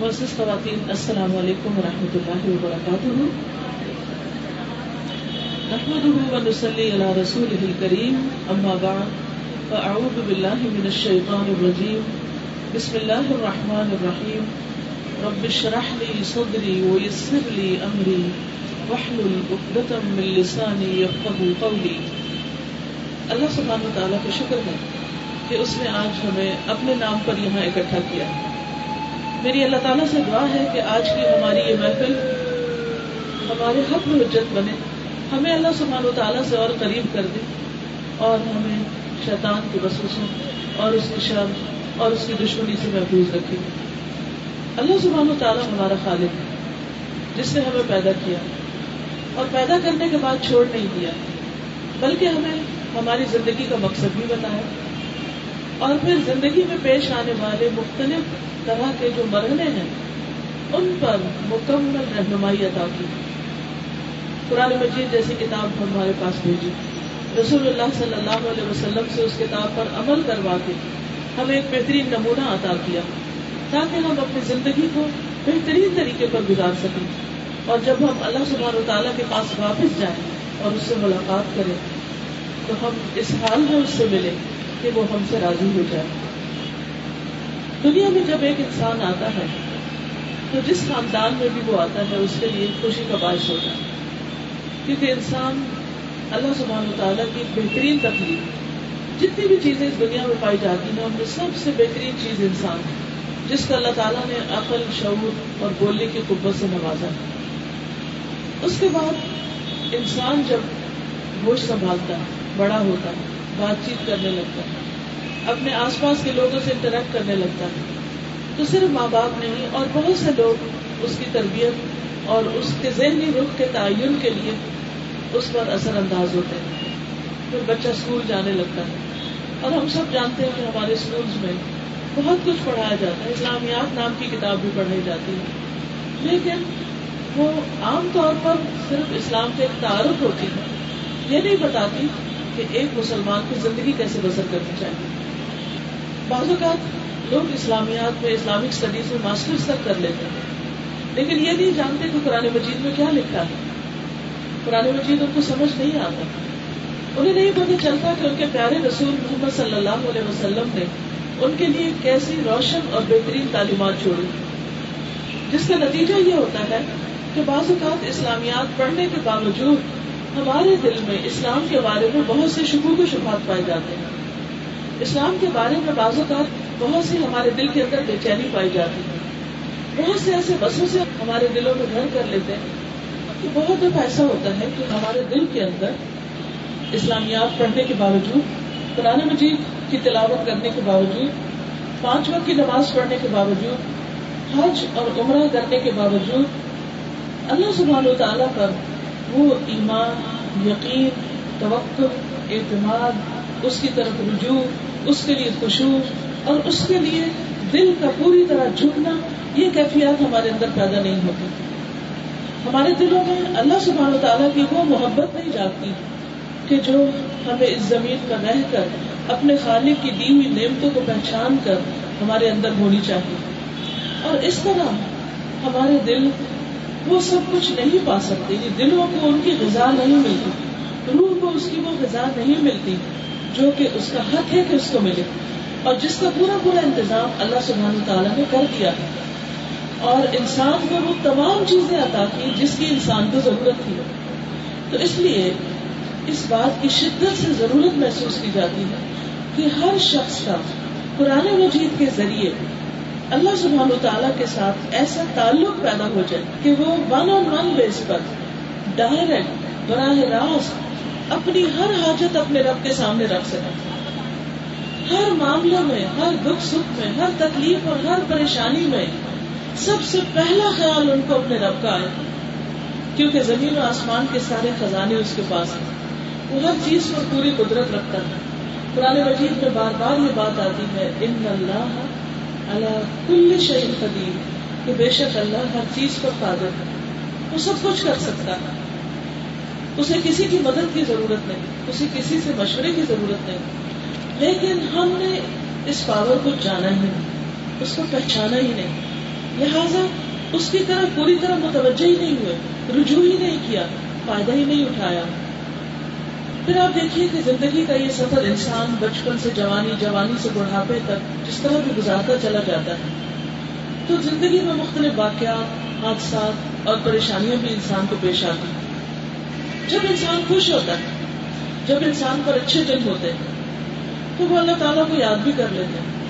معزز خواتین السلام علیکم ورحمۃ اللہ وبرکاتہ نحمده ونصلي على رسوله الكريم اما بعد فاعوذ بالله من الشيطان الرجيم بسم الله الرحمن الرحيم رب اشرح لي صدري ويسر لي امري واحلل عقدة من لساني يفقهوا قولي اللہ سبحانہ وتعالی کا شکر ہے کہ اس نے آج ہمیں اپنے نام پر یہاں اکٹھا کیا ہے میری اللہ تعالیٰ سے دعا ہے کہ آج کی ہماری یہ محفل ہمارے حق میں حجت بنے، ہمیں اللہ سبحانہ و تعالیٰ سے اور قریب کر دے اور ہمیں شیطان کی وسوسوں اور اس کی شر اور اس کی دشمنی سے محفوظ رکھے۔ اللہ سبحانہ و تعالیٰ ہمارا خالق ہے، جس نے ہمیں پیدا کیا اور پیدا کرنے کے بعد چھوڑ نہیں دیا، بلکہ ہمیں ہماری زندگی کا مقصد بھی بتایا اور پھر زندگی میں پیش آنے والے مختلف طرح کے جو مرحلے ہیں، ان پر مکمل رہنمائی عطا کی۔ قرآن مجید جیسی کتاب ہمارے پاس بھیجی۔ رسول اللہ صلی اللہ علیہ وسلم سے اس کتاب پر عمل کروا کے ہمیں ایک بہترین نمونہ عطا کیا، تاکہ ہم اپنی زندگی کو بہترین طریقے پر گزار سکیں۔ اور جب ہم اللہ سبحانہ و تعالیٰ کے پاس واپس جائیں اور اس سے ملاقات کریں، تو ہم اس حال میں اس سے ملیں کہ وہ ہم سے راضی ہو جائے دنیا میں جب ایک انسان آتا ہے، تو جس خاندان میں بھی وہ آتا ہے، اس کے لیے خوشی کا باعث ہوتا ہے۔ کیونکہ انسان اللہ سبحانہ و تعالیٰ کی بہترین تکلیف جتنی بھی چیزیں اس دنیا میں پائی جاتی ہیں، ان میں سب سے بہترین چیز انسان ہے، جس کو اللہ تعالیٰ نے عقل، شعور اور بولنے کی قبت سے نوازا ہے۔ اس کے بعد انسان جب ہوش سنبھالتا ہے، بڑا ہوتا ہے، بات چیت کرنے لگتا ہے اپنے آس پاس کے لوگوں سے انٹریکٹ کرنے لگتا ہے۔ تو صرف ماں باپ نہیں، اور بہت سے لوگ اس کی تربیت اور اس کے ذہنی رخ کے تعین کے لیے اس پر اثر انداز ہوتے ہیں۔ پھر بچہ اسکول جانے لگتا ہے۔ اور ہم سب جانتے ہیں کہ ہمارے اسکولس میں بہت کچھ پڑھایا جاتا ہے۔ اسلامیات نام کی کتاب بھی پڑھائی جاتی ہے۔ لیکن وہ عام طور پر صرف اسلام کے ایک تعارف ہوتی ہے۔ یہ نہیں بتاتی کہ ایک مسلمان کی زندگی کیسے بسر کرنی چاہیے۔ بعض اوقات لوگ اسلامیات میں اسلامک اسٹڈیز میں ماسٹرز تک کر لیتے ہیں۔ لیکن یہ نہیں جانتے کہ قرآن مجید میں کیا لکھا ہے۔ قرآن مجید ان کو سمجھ نہیں آتا۔ انہیں نہیں پتہ چلتا کہ ان کے پیارے رسول محمد صلی اللہ علیہ وسلم نے ان کے لیے کیسی روشن اور بہترین تعلیمات چھوڑی جس کا نتیجہ یہ ہوتا ہے کہ بعض اوقات اسلامیات پڑھنے کے باوجود ہمارے دل میں اسلام کے بارے میں بہت سے شکوک و شبہات پائے جاتے ہیں۔ اسلام کے بارے میں بعض اوقات بہت سی ہمارے دل کے اندر بے چینی پائی جاتی ہے۔ بہت سے ایسے بسوں سے ہمارے دلوں میں گھر کر لیتے ہیں کہ بہت دفعہ ایسا ہوتا ہے کہ ہمارے دل کے اندر اسلامیات پڑھنے کے باوجود، قرآن مجید کی تلاوت کرنے کے باوجود، پانچ وقت کی نماز پڑھنے کے باوجود، حج اور عمرہ کرنے کے باوجود، اللہ سبحانہ و تعالیٰ پر وہ ایمان، یقین، توقع، اعتماد، اس کی طرف رجوع اس کے لیے خوشبو اور اس کے لیے دل کا پوری طرح جھکنا، یہ کیفیات ہمارے اندر پیدا نہیں ہوتی۔ ہمارے دلوں میں اللہ سبحانہ تعالیٰ کی وہ محبت نہیں جاتی کہ جو ہمیں اس زمین پر رہ کر اپنے خالق کی دی ہوئی نعمتوں کو پہچان کر ہمارے اندر ہونی چاہیے۔ اور اس طرح ہمارے دل وہ سب کچھ نہیں پا سکتے دلوں کو ان کی غذا نہیں ملتی، روح کو اس کی وہ غذا نہیں ملتی۔ جو کہ اس کا حق ہے کہ اس کو ملے۔ اور جس کا پورا پورا انتظام اللہ سبحانہ تعالیٰ نے کر دیا ہے۔ اور انسان کو وہ تمام چیزیں عطا کی جس کی انسان کو ضرورت تھی۔ تو اس لیے اس بات کی شدت سے ضرورت محسوس کی جاتی ہے کہ ہر شخص کا قرآن مجید کے ذریعے اللہ سبحانہ تعالیٰ کے ساتھ ایسا تعلق پیدا ہو جائے کہ وہ ون آن ون بیس پر ڈائریکٹ براہ راست اپنی ہر حاجت اپنے رب کے سامنے رکھ سکیں۔ ہر معاملے میں، ہر دکھ سکھ میں، ہر تکلیف اور ہر پریشانی میں سب سے پہلا خیال ان کو اپنے رب کا آئے۔ کیونکہ زمین و آسمان کے سارے خزانے اس کے پاس ہیں۔ وہ ہر چیز پر پوری قدرت رکھتا ہے۔ پرانے مجید میں بار بار یہ بات آتی ہے، ان اللہ اللہ کل شہید قدیم کہ بے شک اللہ ہر چیز پر قادر ہے۔ وہ سب کچھ کر سکتا ہے۔ اسے کسی کی مدد کی ضرورت نہیں، اسے کسی سے مشورے کی ضرورت نہیں۔ لیکن ہم نے اس پاور کو جانا ہی نہیں، اس کو پہچانا ہی نہیں۔ لہذا اس کی طرف پوری طرح متوجہ ہی نہیں ہوئے، رجوع ہی نہیں کیا، فائدہ ہی نہیں اٹھایا۔ پھر آپ دیکھیے کہ زندگی کا یہ سفر انسان بچپن سے جوانی جوانی سے بڑھاپے تک جس طرح بھی گزارتا چلا جاتا ہے۔ تو زندگی میں مختلف واقعات، حادثات اور پریشانیاں بھی انسان کو پیش آتی۔ جب انسان خوش ہوتا ہے، جب انسان پر اچھے دن ہوتے ہیں، تو وہ اللہ تعالیٰ کو یاد بھی کر لیتے ہیں۔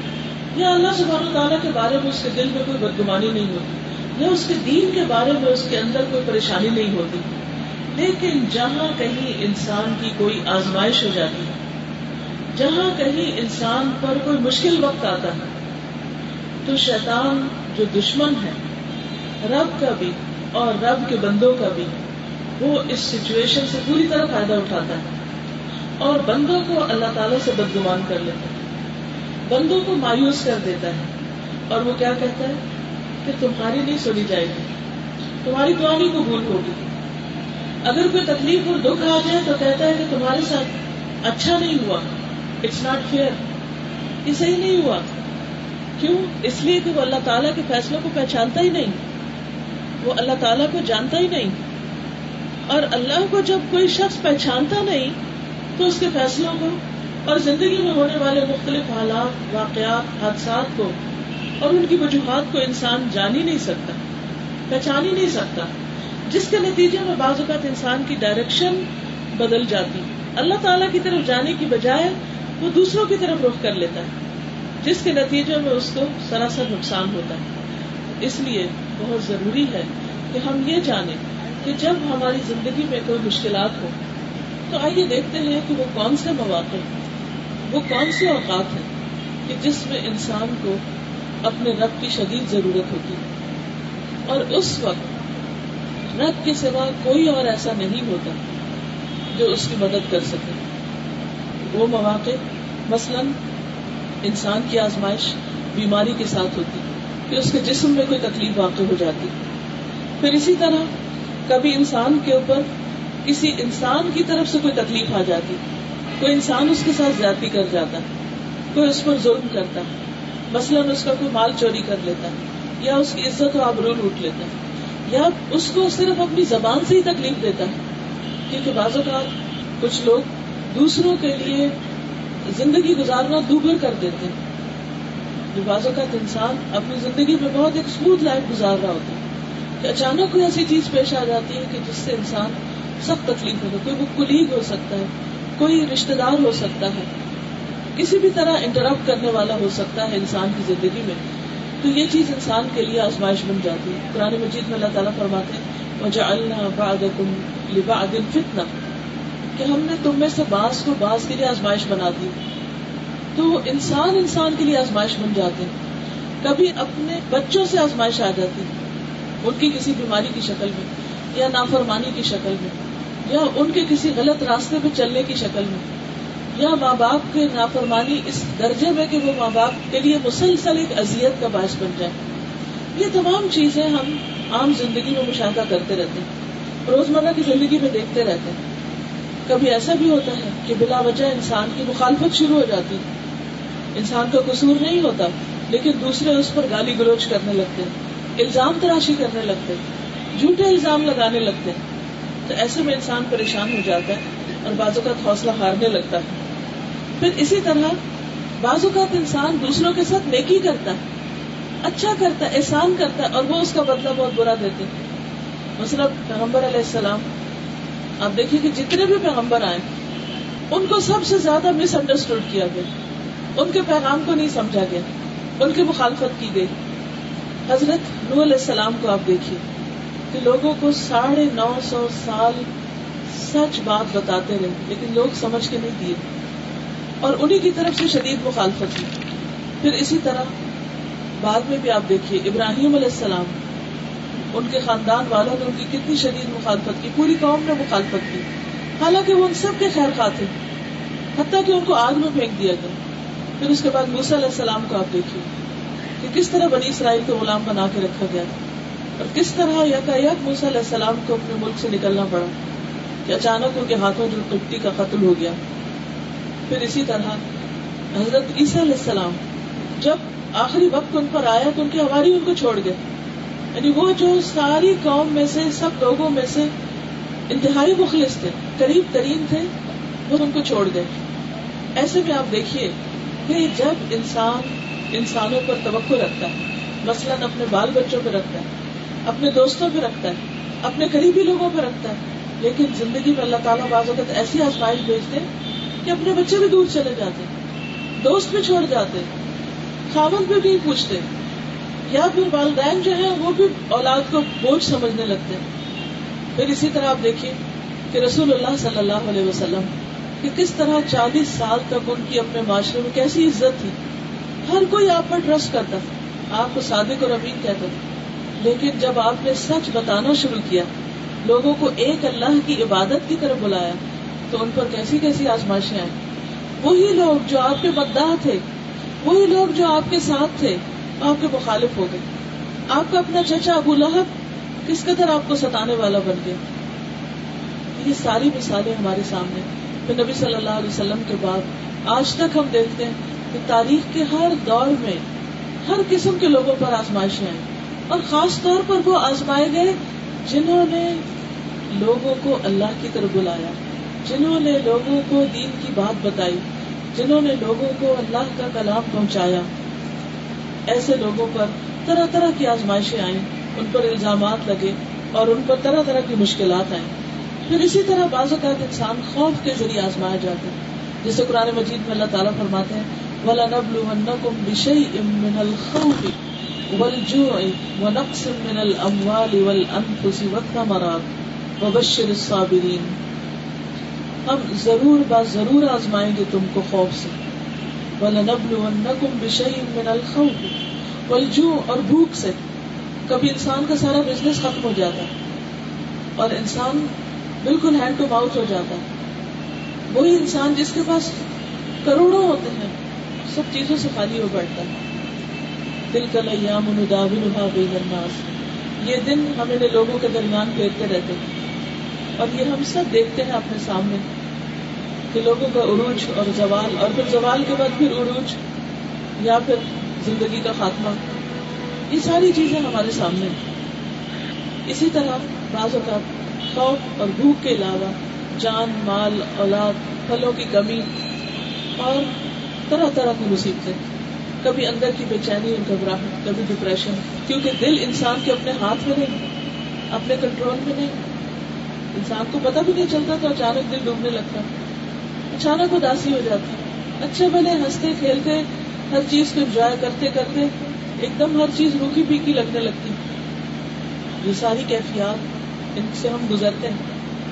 یا اللہ سبحانہ تعالیٰ کے بارے میں اس کے دل میں کوئی بدگمانی نہیں ہوتی، یا اس کے دین کے بارے میں اس کے اندر کوئی پریشانی نہیں ہوتی۔ لیکن جہاں کہیں انسان کی کوئی آزمائش ہو جاتی ہے، جہاں کہیں انسان پر کوئی مشکل وقت آتا ہے، تو شیطان جو دشمن ہے، رب کا بھی اور رب کے بندوں کا بھی وہ اس سچویشن سے پوری طرح فائدہ اٹھاتا ہے۔ اور بندوں کو اللہ تعالیٰ سے بدگمان کر لیتا ہے۔ بندوں کو مایوس کر دیتا ہے۔ اور وہ کیا کہتا ہے کہ تمہاری نہیں سنی جائے گی۔ تمہاری دعا نہیں قبول ہوگی۔ اگر کوئی تکلیف اور دکھ آ جائے تو کہتا ہے کہ تمہارے ساتھ اچھا نہیں ہوا۔ اٹس ناٹ فیئر یہ صحیح نہیں ہوا۔ کیوں؟ اس لیے کہ وہ اللہ تعالیٰ کے فیصلوں کو پہچانتا ہی نہیں۔ وہ اللہ تعالیٰ کو جانتا ہی نہیں۔ اور اللہ کو جب کوئی شخص پہچانتا نہیں تو اس کے فیصلوں کو اور زندگی میں ہونے والے مختلف حالات، واقعات، حادثات کو اور ان کی وجوہات کو انسان جان ہی نہیں سکتا، پہچان ہی نہیں سکتا، جس کے نتیجے میں بعض اوقات انسان کی ڈائریکشن بدل جاتی۔ اللہ تعالیٰ کی طرف جانے کی بجائے وہ دوسروں کی طرف رخ کر لیتا ہے، جس کے نتیجے میں اس کو سراسر نقصان ہوتا ہے۔ اس لیے بہت ضروری ہے کہ ہم یہ جانیں کہ جب ہماری زندگی میں کوئی مشکلات ہو تو آئیے دیکھتے ہیں کہ وہ کون سے مواقع وہ کون سے اوقات ہیں کہ جس میں انسان کو اپنے رب کی شدید ضرورت ہوتی ہے۔ اور اس وقت رب کے سوا کوئی اور ایسا نہیں ہوتا جو اس کی مدد کر سکے۔ وہ مواقع مثلا انسان کی آزمائش، بیماری کے ساتھ ہوتی کہ اس کے جسم میں کوئی تکلیف واقع ہو جاتی پھر اسی طرح کبھی انسان کے اوپر کسی انسان کی طرف سے کوئی تکلیف آ جاتی، کوئی انسان اس کے ساتھ زیادتی کر جاتا، کوئی اس پر ظلم کرتا، مثلاً اس کا کوئی مال چوری کر لیتا، یا اس کی عزت و آبرو لوٹ لیتا ہے یا اس کو صرف اپنی زبان سے ہی تکلیف دیتا ہے۔ کیونکہ بعض اوقات کچھ لوگ دوسروں کے لیے زندگی گزارنا دوبر کر دیتے ہیں۔ جو بعض اوقات انسان اپنی زندگی میں بہت ایک اسموتھ لائف گزار رہا ہوتا ہے۔ کہ اچانک کوئی ایسی چیز پیش آ جاتی ہے کہ جس سے انسان سخت تکلیف ہوگا کوئی وہ کلیگ ہو سکتا ہے، کوئی رشتے دار ہو سکتا ہے، کسی بھی طرح انٹرپٹ کرنے والا ہو سکتا ہے انسان کی زندگی میں۔ تو یہ چیز انسان کے لیے آزمائش بن جاتی ہے۔ قرآن مجید میں اللہ تعالیٰ فرماتے ہیں فتنا کہ ہم نے تم میں سے باس کو باس کے لیے آزمائش بنا دی۔ تو انسان انسان کے لیے آزمائش بن جاتے ہیں۔ کبھی اپنے بچوں سے آزمائش آ جاتی۔ ان کی کسی بیماری کی شکل میں یا نافرمانی کی شکل میں یا ان کے کسی غلط راستے پہ چلنے کی شکل میں یا ماں باپ کے نافرمانی اس درجے میں کہ وہ ماں باپ کے لیے مسلسل ایک اذیت کا باعث بن جائے۔ یہ تمام چیزیں ہم عام زندگی میں مشاہدہ کرتے رہتے ہیں۔ روزمرہ کی زندگی میں دیکھتے رہتے ہیں۔ کبھی ایسا بھی ہوتا ہے کہ بلا وجہ انسان کی مخالفت شروع ہو جاتی ہے۔ انسان کا قصور نہیں ہوتا، لیکن دوسرے اس پر گالی گلوچ کرنے لگتے ہیں۔ الزام تراشی کرنے لگتے ہیں، جھوٹے الزام لگانے لگتے ہیں۔ تو ایسے میں انسان پریشان ہو جاتا ہے اور بعض اوقات حوصلہ ہارنے لگتا ہے۔ پھر اسی طرح بعض اوقات انسان دوسروں کے ساتھ نیکی کرتا ہے اچھا کرتا ہے، احسان کرتا ہے اور وہ اس کا بدلہ بہت برا دیتے مثلاً پیغمبر علیہ السلام، آپ دیکھیے کہ جتنے بھی پیغمبر آئے، ان کو سب سے زیادہ مس انڈرسٹینڈ کیا گیا۔ ان کے پیغام کو نہیں سمجھا گیا۔ ان کی مخالفت کی گئی۔ حضرت نور علیہ السلام کو آپ دیکھیے کہ لوگوں کو ساڑھے نو سو سال سچ بات بتاتے رہے، لیکن لوگ سمجھ کے نہیں دیے۔ اور انہیں کی طرف سے شدید مخالفت کی پھر اسی طرح بعد میں بھی آپ دیکھیے، ابراہیم علیہ السلام، ان کے خاندان والوں نے ان کی کتنی شدید مخالفت کی، پوری قوم نے مخالفت کی۔ حالانکہ وہ ان سب کے خیر خواہ تھے حتیٰ کہ ان کو آگ میں پھینک دیا گیا۔ پھر اس کے بعد موسیٰ علیہ السلام کو آپ دیکھیے۔ کس طرح بنی اسرائیل کو غلام بنا کے رکھا گیا؟ اور کس طرح یک موسیٰ علیہ السلام کو اپنے ملک سے نکلنا پڑا؟ کہ اچانک ان کے ہاتھوں جو ٹکٹی کا قتل ہو گیا۔ پھر اسی طرح حضرت عیسیٰ علیہ السلام، جب آخری وقت ان پر آیا تو ان کی ہماری ان کو چھوڑ گئے۔ یعنی وہ جو ساری قوم میں سے، سب لوگوں میں سے انتہائی مخلص تھے، قریب ترین تھے، وہ ان کو چھوڑ گئے۔ ایسے میں آپ دیکھیے کہ جب انسان انسانوں پر توقع رکھتا ہے، مثلاً اپنے بال بچوں پہ رکھتا ہے، اپنے دوستوں پہ رکھتا ہے، اپنے قریبی لوگوں پہ رکھتا ہے۔ لیکن زندگی میں اللہ تعالیٰ بعض اوقات ایسی آزمائش بھیجتے کہ اپنے بچے بھی دور چلے جاتے دوست بھی چھوڑ جاتے خامن بھی نہیں پوچھتے، یا پھر والدین جو ہے وہ بھی اولاد کو بوجھ سمجھنے لگتے ہیں۔ پھر اسی طرح آپ دیکھیے کہ رسول اللہ صلی اللہ علیہ وسلم کہ کس طرح چالیس سال تک ان کی اپنے معاشرے میں کیسی عزت تھی۔ ہر کوئی آپ پر ٹرسٹ کرتا تھا آپ کو صادق اور امین کہتا تھا لیکن جب آپ نے سچ بتانا شروع کیا، لوگوں کو ایک اللہ کی عبادت کی طرف بلایا، تو ان پر کیسی کیسی آزمائشیں آئیں؟ وہی لوگ جو آپ کے مداح تھے، وہی لوگ جو آپ کے ساتھ تھے، آپ کے مخالف ہو گئے۔ آپ کا اپنا چچا ابو لہب کس قدر آپ کو ستانے والا بن گیا؟ یہ ساری مثالیں ہمارے سامنے پھر نبی صلی اللہ علیہ وسلم کے بعد آج تک ہم دیکھتے ہیں کہ تاریخ کے ہر دور میں ہر قسم کے لوگوں پر آزمائشیں آئیں اور خاص طور پر وہ آزمائے گئے جنہوں نے لوگوں کو اللہ کی طرف بلایا، جنہوں نے لوگوں کو دین کی بات بتائی، جنہوں نے لوگوں کو اللہ کا کلام پہنچایا۔ ایسے لوگوں پر طرح طرح کی آزمائشیں آئیں، ان پر الزامات لگے اور ان پر طرح طرح کی مشکلات آئیں۔ پھر اسی طرح بعض اوقات انسان خوف کے ذریعے آزمایا جاتا ہے۔ جسے قرآن مجید میں اللہ تعالیٰ فرماتے ہیں وَلَنَبْلُوَنَّكُمْ بِشَيْءٍ مِّنَ الْخَوْفِ وَالْجُوعِ وَنَقْصٍ مِّنَ الْأَمْوَالِ وَالْأَنفُسِ وَالثَّمَرَاتِ. وَبَشِّرِ الصَّابِرِينَ. ہم ضرور با ضرور آزمائیں گے تم کو خوف سے. وَلَنَبْلُوَنَّكُمْ بِشَيْءٍ مِّنَ الْخَوْفِ وَالْجُوعِ اور بھوک سے. کبھی انسان کا سارا بزنس ختم ہو جاتا ہے. اور انسان بالکل ہینڈ ٹو ماؤتھ ہو جاتا ہے. وہی انسان جس کے پاس کروڑوں ہوتے ہیں. سب چیزوں سے خالی ہو بیٹھتا ہے۔ دل کا لیام الناس۔ یہ دن ہمیں لوگوں کے درمیان پھیرتے رہتے ہیں۔ اور یہ ہم سب دیکھتے ہیں اپنے سامنے کہ لوگوں کا عروج اور زوال، اور پھر زوال کے بعد پھر عروج یا پھر زندگی کا خاتمہ۔ یہ ساری چیزیں ہمارے سامنے اسی طرح بعض اوقات خوف اور بھوک کے علاوہ جان، مال، اولاد، پھلوں کی کمی اور طرح طرح کی مصیبتیں، کبھی اندر کی بے چینی اور گھبراہٹ، کبھی ڈپریشن کیونکہ دل انسان کے اپنے ہاتھ میں نہیں، اپنے کنٹرول میں نہیں۔ انسان کو پتہ بھی نہیں چلتا تو اچانک دل ڈوبنے لگتا۔ اچانک اداسی ہو جاتی اچھے بھلے ہنستے، کھیلتے، ہر چیز کو انجوائے کرتے کرتے ایک دم ہر چیز روکھی پھیکی لگنے لگتی۔ یہ ساری کیفیات ان سے ہم گزرتے ہیں،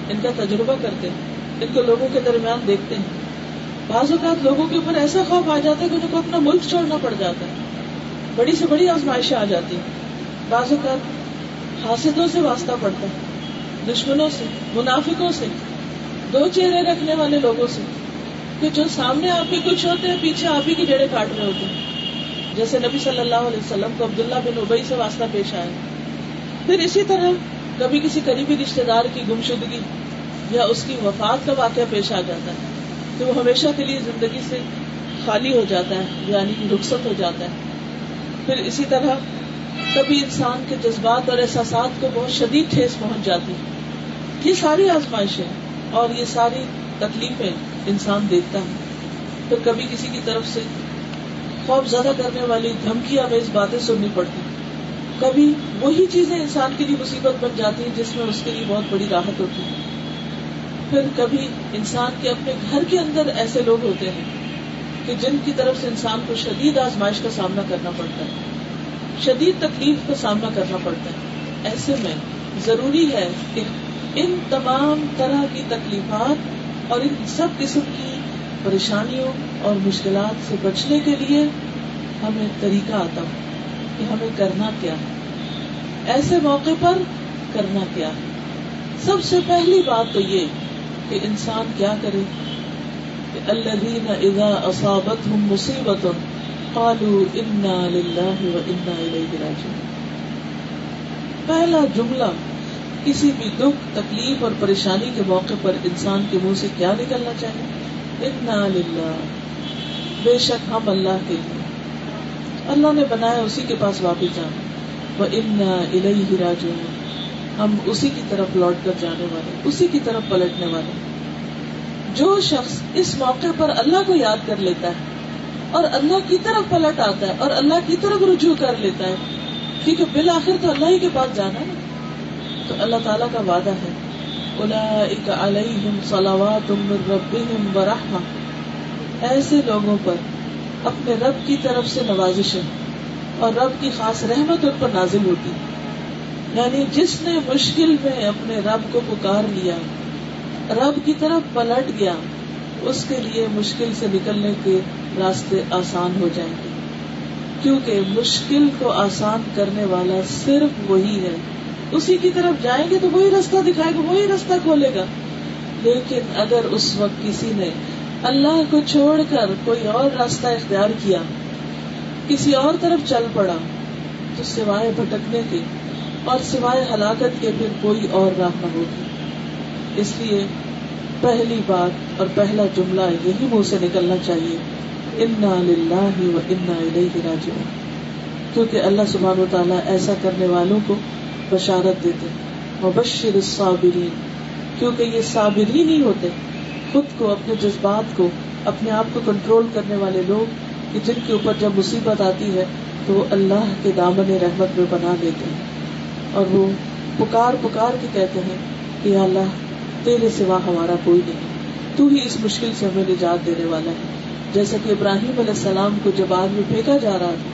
ان کا تجربہ کرتے ہیں، ان کو لوگوں کے درمیان دیکھتے ہیں۔ بعض اوقات لوگوں کے اوپر ایسا خوف آ جاتا ہے کہ ان کو اپنا ملک چھوڑنا پڑ جاتا ہے۔ بڑی سے بڑی آزمائشیں آ جاتی ہیں۔ بعض اوقات حاصلوں سے واسطہ پڑتا ہے، دشمنوں سے، منافقوں سے، دو چہرے رکھنے والے لوگوں سے۔ کہ جو سامنے آپ کے کچھ ہوتے ہیں، پیچھے آپ ہی کی جڑے کاٹ رہے ہوتے ہیں۔ جیسے نبی صلی اللہ علیہ وسلم کو عبداللہ بن ابئی سے واسطہ پیش آئے۔ پھر اسی طرح کبھی کسی قریبی رشتے دار کی گمشدگی یا اس کی وفات کا واقعہ پیش آ جاتا ہے۔ تو وہ ہمیشہ کے لیے زندگی سے خالی ہو جاتا ہے یعنی کہ رخصت ہو جاتا ہے۔ پھر اسی طرح کبھی انسان کے جذبات اور احساسات کو بہت شدید ٹھیس پہنچ جاتی ہے۔ یہ ساری آزمائشیں اور یہ ساری تکلیفیں انسان دیکھتا ہے۔ پھر کبھی کسی کی طرف سے خوف زیادہ کرنے والی دھمکی امیز باتیں سننی پڑتی کبھی وہی چیزیں انسان کے لیے مصیبت بن جاتی ہیں جس میں اس کے لیے بہت بڑی راحت ہوتی ہے۔ پھر کبھی انسان کے اپنے گھر کے اندر ایسے لوگ ہوتے ہیں کہ جن کی طرف سے انسان کو شدید آزمائش کا سامنا کرنا پڑتا ہے، شدید تکلیف کا سامنا کرنا پڑتا ہے۔ ایسے میں ضروری ہے کہ ان تمام طرح کی تکلیفات اور ان سب قسم کی پریشانیوں اور مشکلات سے بچنے کے لیے ہمیں طریقہ آتا ہو کہ ہمیں کرنا کیا ہے۔ ایسے موقع پر کرنا کیا ہے۔ سب سے پہلی بات تو یہ کہ انسان کیا کرے؟ کہ الذین اذا اصابتهم مصیبت قالوا انا للہ و انا الیہ راجعون۔ پہلا جملہ، کسی بھی دکھ، تکلیف اور پریشانی کے موقع پر انسان کے منہ سے کیا نکلنا چاہیے؟ انا للہ۔ بے شک ہم اللہ کے لیے۔ اللہ نے بنایا اسی کے پاس واپس جانا۔ وہ ان الہی راجو ہم اسی کی طرف لوٹ کر جانے والے، اسی کی طرف پلٹنے والے۔ جو شخص اس موقع پر اللہ کو یاد کر لیتا ہے اور اللہ کی طرف پلٹ آتا ہے اور اللہ کی طرف رجوع کر لیتا ہے، کیونکہ بالآخر تو اللہ ہی کے پاس جانا ہے۔ تو اللہ تعالیٰ کا وعدہ ہے۔ ایسے لوگوں پر اپنے رب کی طرف سے نوازش ہے اور رب کی خاص رحمت ان پر نازل ہوتی۔ ہے یعنی جس نے مشکل میں اپنے رب کو پکار لیا، رب کی طرف پلٹ گیا، اس کے لیے مشکل سے نکلنے کے راستے آسان ہو جائیں گے۔ کیونکہ مشکل کو آسان کرنے والا صرف وہی ہے۔ اسی کی طرف جائیں گے تو وہی راستہ دکھائے گا، وہی راستہ کھولے گا۔ لیکن اگر اس وقت کسی نے اللہ کو چھوڑ کر کوئی اور راستہ اختیار کیا، کسی اور طرف چل پڑا، تو سوائے بھٹکنے کے اور سوائے ہلاکت کے پھر کوئی اور راہ نہ ہوگی۔ اس لیے پہلی بات اور پہلا جملہ یہی منہ سے نکلنا چاہیے، انا لاہ و انا راجعون کیونکہ اللہ سبحانہ و تعالیٰ ایسا کرنے والوں کو بشارت دیتے مبشر الصابرین کیونکہ یہ صابرین ہی ہوتے۔ خود کو، اپنے جذبات کو، اپنے آپ کو کنٹرول کرنے والے لوگ کہ جن کے اوپر جب مصیبت آتی ہے تو وہ اللہ کے دامن رحمت میں بنا دیتے ہیں۔ اور وہ پکار پکار کے کہتے ہیں کہ اللہ، تیرے سوا ہمارا کوئی نہیں۔ تو ہی اس مشکل سے ہمیں نجات دینے والا ہے۔ جیسا کہ ابراہیم علیہ السلام کو جب آگ میں پھینکا جا رہا تھا،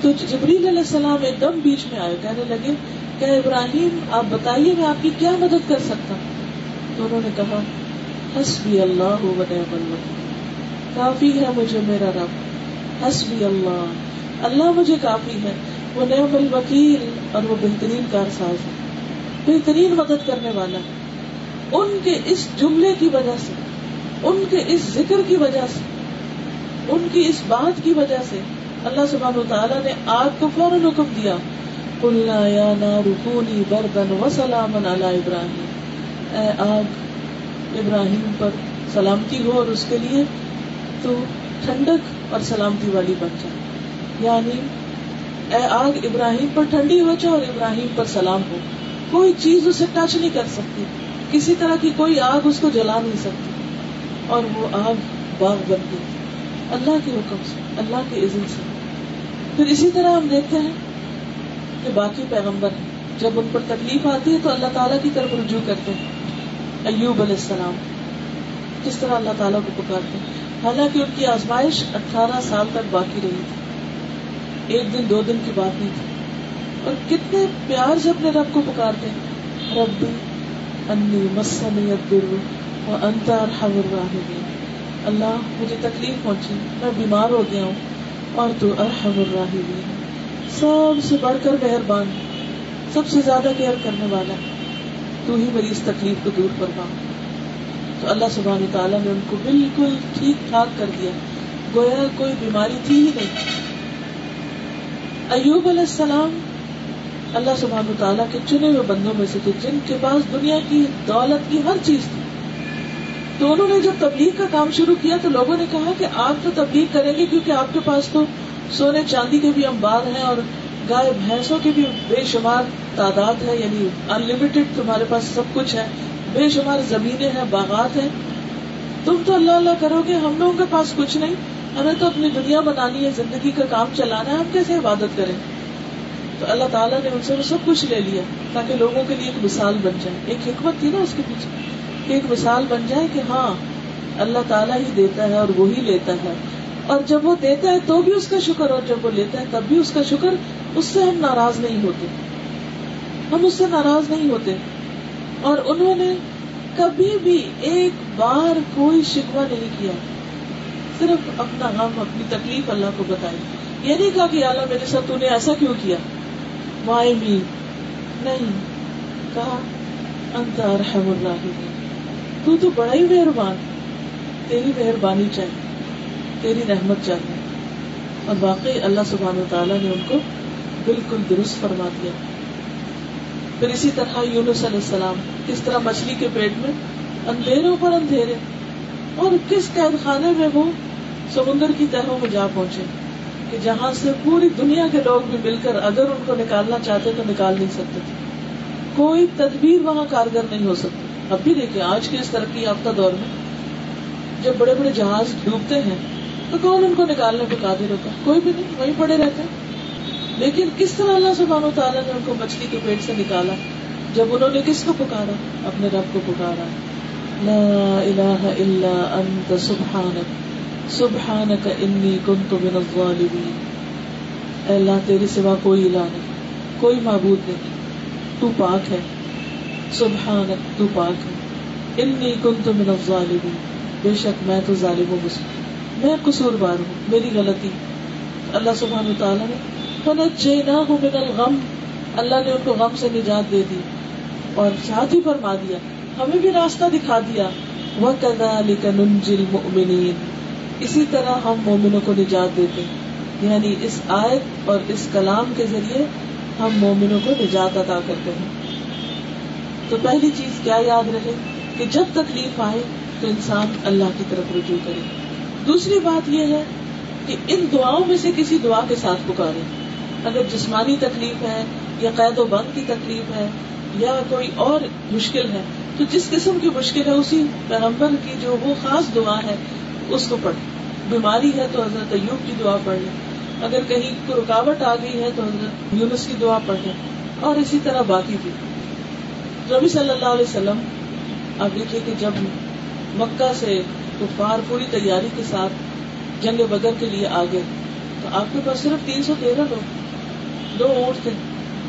تو جبریل علیہ السلام ایک دم بیچ میں آئے، کہنے لگے کہ ابراہیم، آپ بتائیے میں آپ کی کیا مدد کر سکتا ہوں؟ تو انہوں نے کہا، حسبی اللہ کافی ہے مجھے میرا رب، حسبی اللہ۔ اللہ مجھے کافی ہے۔ وہ نعم الوکیل اور وہ بہترین کارساز ہے بہترین مدد کرنے والا۔ ہے ان کے اس جملے کی وجہ سے، ان کے اس ذکر کی وجہ سے، ان کی اس بات کی وجہ سے اللہ سبحانہ و تعالیٰ نے آگ کو فوراً حکم دیا۔ یا رکونی بردن و سلام ابراہیم۔ اے آگ، ابراہیم پر سلامتی ہو اور اس کے لیے تو ٹھنڈک اور سلامتی والی بن جائے یعنی اے آگ ابراہیم پر ٹھنڈی ہو جائے اور ابراہیم پر سلام ہو۔ کوئی چیز اسے ٹچ نہیں کر سکتی۔ کسی طرح کی کوئی آگ اس کو جلا نہیں سکتی۔ اور وہ آگ باغ بن گئی۔ اللہ کے حکم سے، اللہ کے عزم سے۔ پھر اسی طرح ہم دیکھتے ہیں کہ باقی پیغمبر جب ان پر تکلیف آتی ہے تو اللہ تعالیٰ کی طرف رجوع کرتے ہیں۔ ایوب علیہ السلام، کس طرح اللہ تعالیٰ کو پکارتے ہیں؟ حالانکہ ان کی آزمائش اٹھارہ سال تک باقی رہی تھی۔ ایک دن، دو دن کی بات نہیں تھی۔ اور کتنے پیار سے اپنے رب کو پکارتے ہیں۔ رب انی مسنی الدر وانت ارحم الراحمین۔ اللہ، مجھے تکلیف پہنچی، میں بیمار ہو گیا ہوں۔ اور تو ارحم الراحمین۔ سب سے بڑھ کر مہربان، سب سے زیادہ کیئر کرنے والا۔ تو ہی میری اس تکلیف کو دور فرما۔ تو اللہ سبحانہ تعالیٰ نے ان کو بالکل ٹھیک ٹھاک کر دیا۔ گویا کوئی بیماری تھی ہی نہیں۔ ایوب علیہ السلام، اللہ سبحان تعالیٰ کے چنے ہوئے بندوں میں سے تھے، جن کے پاس دنیا کی دولت کی ہر چیز تھی۔ تو انہوں نے جب تبلیغ کا کام شروع کیا تو لوگوں نے کہا کہ آپ تو تبلیغ کریں گے کیونکہ آپ کے پاس تو سونے چاندی کے بھی امبار ہیں اور گائے بھینسوں کی بھی بے شمار تعداد ہے یعنی انلمیٹڈ تمہارے پاس سب کچھ ہے، بے شمار زمینیں ہیں، باغات ہیں۔ تم تو اللہ اللہ کرو گے، ہم لوگوں کے پاس کچھ نہیں۔ ہمیں تو اپنی دنیا بنانی ہے، زندگی کا کام چلانا ہے، ہم کیسے عبادت کریں؟ تو اللہ تعالیٰ نے ان سے وہ سب کچھ لے لیا تاکہ لوگوں کے لیے ایک مثال بن جائے۔ ایک حکمت تھی نا اس کے پیچھے کہ ایک مثال بن جائے کہ ہاں اللہ تعالیٰ ہی دیتا ہے اور وہی لیتا ہے۔ اور جب وہ دیتا ہے تو بھی اس کا شکر، اور جب وہ لیتا ہے تب بھی اس کا شکر، اس سے ہم ناراض نہیں ہوتے۔ ہم اس سے ناراض نہیں ہوتے۔ اور انہوں نے کبھی بھی ایک بار کوئی شکوا نہیں کیا۔ صرف اپنا غم، اپنی تکلیف اللہ کو بتائی۔ یہ نہیں کہا کہ اللہ میرے ساتھ تو نے ایسا کیوں کیا؟ وائی می نہیں۔ کہا، انت ارحم تو تو بڑا ہی مہربان، تیری مہربانی چاہیے، تیری رحمت چاہیے۔ اور واقعی اللہ سبحان و تعالیٰ نے ان کو بالکل درست فرما دیا۔ پھر اسی طرح یونس علیہ السلام، کس طرح مچھلی کے پیٹ میں اندھیروں پر اندھیرے۔ اور کس قید خانے میں وہ سمندر کی تہوں میں جا پہنچے کہ جہاں سے پوری دنیا کے لوگ بھی مل کر اگر ان کو نکالنا چاہتے تو نکال نہیں سکتے تھے۔ کوئی تدبیر وہاں کارگر نہیں ہو سکتی اب بھی دیکھیں، آج کے اس ترقی یافتہ دور میں جب بڑے بڑے جہاز ڈوبتے ہیں تو کون ان کو نکالنے پہ قادر ہوتا؟ کوئی بھی نہیں، وہیں پڑے رہتے لیکن کس طرح اللہ سبحانہ و تعالیٰ نے ان کو مچھلی کے پیٹ سے نکالا؟ جب انہوں نے کس کو پکارا؟ اپنے رب کو پکارا۔ لا الہ الا انت سبحانک۔ سبحانک انی کنت من الظالمین۔ اے اللہ، تیرے سوا کوئی الہ نہیں، کوئی معبود نہیں۔ تو پاک ہے۔ سبحانک، تو پاک ہے۔ انی کنت من الظالمین۔ بے شک میں تو ظالم ہوں میں قصور بار ہوں، میری غلطی۔ اللہ سبحانہ و تعالیٰ نے فنجیناہ من الغم۔ اللہ نے ان کو غم سے نجات دے دی اور ساتھ ہی فرما دیا، ہمیں بھی راستہ دکھا دیا۔ وَكَذَلِكَ نُنْجِ الْمُؤْمِنِينَ اسی طرح ہم مومنوں کو نجات دیتے یعنی اس آیت اور اس کلام کے ذریعے ہم مومنوں کو نجات عطا کرتے ہیں۔ تو پہلی چیز کیا یاد رہے؟ کہ جب تکلیف آئے تو انسان اللہ کی طرف رجوع کرے۔ دوسری بات یہ ہے کہ ان دعاؤں میں سے کسی دعا کے ساتھ پکارے۔ اگر جسمانی تکلیف ہے یا قید و بند کی تکلیف ہے یا کوئی اور مشکل ہے، تو جس قسم کی مشکل ہے، اسی پیغمبر کی جو وہ خاص دعا ہے اس کو پڑھے بیماری ہے تو حضرت ایوب کی دعا پڑھ لیں۔ اگر کہیں کوئی رکاوٹ آ گئی ہے تو حضرت یونس کی دعا پڑھ لیں۔ اور اسی طرح باقی بھی۔ نبی صلی اللہ علیہ وسلم، آپ دیکھیے کہ جب مکہ سے کفار پوری تیاری کے ساتھ جنگ بدر کے لیے آگے تو آپ کے پاس صرف تین سو تیرہ لوگ۔ دو اونٹ تھے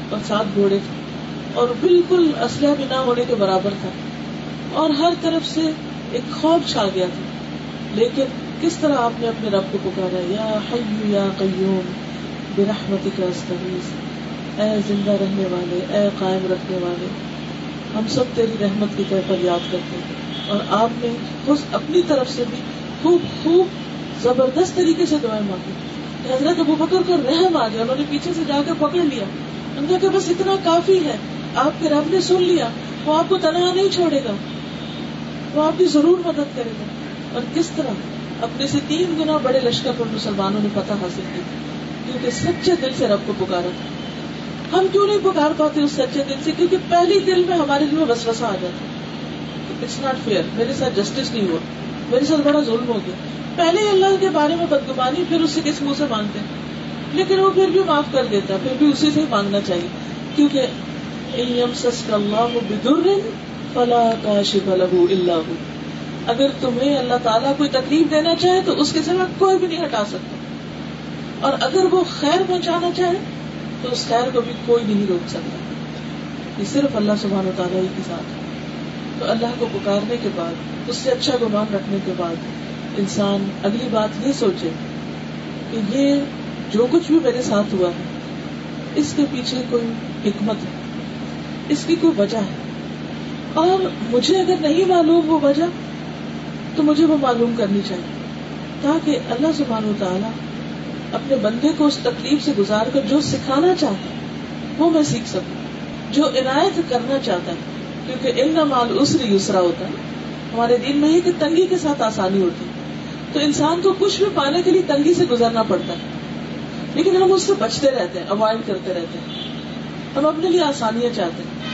اور سات گھوڑے تھے۔ اور بالکل اسلحہ بھی نہ ہونے کے برابر تھا۔ اور ہر طرف سے ایک خوف چھا گیا تھا۔ لیکن کس طرح آپ نے اپنے رب کو پکارا یا حیو یا قیوم برحمتی کا استغیث، اے زندہ رہنے والے، اے قائم رکھنے والے، ہم سب تیری رحمت کی طرف پر یاد کرتے ہیں۔ اور آپ نے خود اپنی طرف سے بھی خوب خوب زبردست طریقے سے دعائیں مانگی۔ حضرت ابو بکر کو رحم آ گیا، انہوں نے پیچھے سے جا کر پکڑ لیا۔ ان کا کہ بس اتنا کافی ہے، آپ کے رب نے سن لیا، وہ آپ کو تنہا نہیں چھوڑے گا، وہ آپ کی ضرور مدد کرے گا۔ اور کس طرح اپنے سے تین گنا بڑے لشکر پر مسلمانوں نے فتح حاصل کی؟ کیونکہ سچے دل سے رب کو پکارا۔ تھا ہم کیوں نہیں پکار پاتے اس سچے دل سے؟ کیونکہ پہلی دل میں ہمارے دل میں بس آ جاتا اٹس ناٹ فیئر میرے ساتھ جسٹس نہیں ہوا۔ میرے ساتھ بڑا ظلم ہو گیا۔ پہلے اللہ کے بارے میں بدگمانی، پھر اس سے کس منہ سے مانگتے لیکن وہ پھر بھی معاف کر دیتا پھر بھی اسی سے ہی مانگنا چاہیے۔ کیونکہ اگر تمہیں اللہ تعالیٰ کوئی تکلیف دینا چاہے تو اس کے سوا کوئی بھی نہیں ہٹا سکتا۔ اور اگر وہ خیر پہنچانا چاہے تو اس خیر کو بھی کوئی نہیں روک سکتا۔ یہ صرف اللہ سبحان و تعالیٰ ہی کے ساتھ تو اللہ کو پکارنے کے بعد، اس سے اچھا گمان رکھنے کے بعد انسان اگلی بات یہ سوچے کہ یہ جو کچھ بھی میرے ساتھ ہوا ہے، اس کے پیچھے کوئی حکمت ہے، اس کی کوئی وجہ ہے۔ اور مجھے اگر نہیں معلوم وہ وجہ تو مجھے وہ معلوم کرنی چاہیے۔ تاکہ اللہ سبحانہ و تعالیٰ اپنے بندے کو اس تکلیف سے گزار کر جو سکھانا چاہتا ہے، وہ میں سیکھ سکوں۔ جو عنایت کرنا چاہتا ہے، کیونکہ علم مال اسری یسرا ہوتا ہے۔ ہمارے دین میں ہی کہ تنگی کے ساتھ آسانی ہوتی ہے۔ تو انسان کو کچھ بھی پانے کے لیے تنگی سے گزرنا پڑتا ہے۔ لیکن ہم اس سے بچتے رہتے ہیں اوائڈ کرتے رہتے ہیں۔ ہم اپنے لیے آسانیاں چاہتے ہیں۔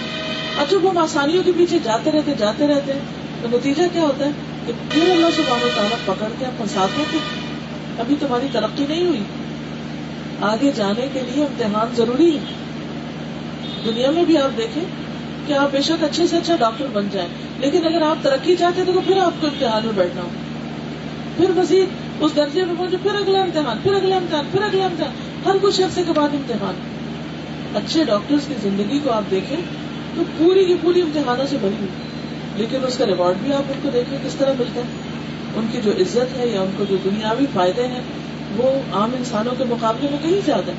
اور جب ہم آسانیوں کے پیچھے جاتے رہتے جاتے رہتے ہیں، تو نتیجہ کیا ہوتا ہے؟ کہ پھر اللہ سے بابو تعالیٰ پکڑ کے پھنساتے تھے ابھی تمہاری ترقی نہیں ہوئی۔ آگے جانے کے لیے امتحان ضروری ہے۔ دنیا میں بھی آپ دیکھیں کہ آپ بے شک اچھے سے اچھا ڈاکٹر بن جائیں۔ لیکن اگر آپ ترقی چاہتے تو پھر آپ کو امتحان میں بیٹھنا ہو پھر مزید اس درجے میں پہنچے پھر اگلا امتحان، پھر اگلا امتحان، پھر اگلا امتحان۔ ہر کچھ عرصے کے بعد امتحان۔ اچھے ڈاکٹرز کی زندگی کو آپ دیکھیں تو پوری کی پوری امتحانوں سے بنی ہوئی۔ لیکن اس کا ریوارڈ بھی آپ ان کو دیکھیں کس طرح ملتا ہے۔ ان کی جو عزت ہے یا ان کو جو دنیاوی فائدے ہیں، وہ عام انسانوں کے مقابلے میں کہیں زیادہ ہے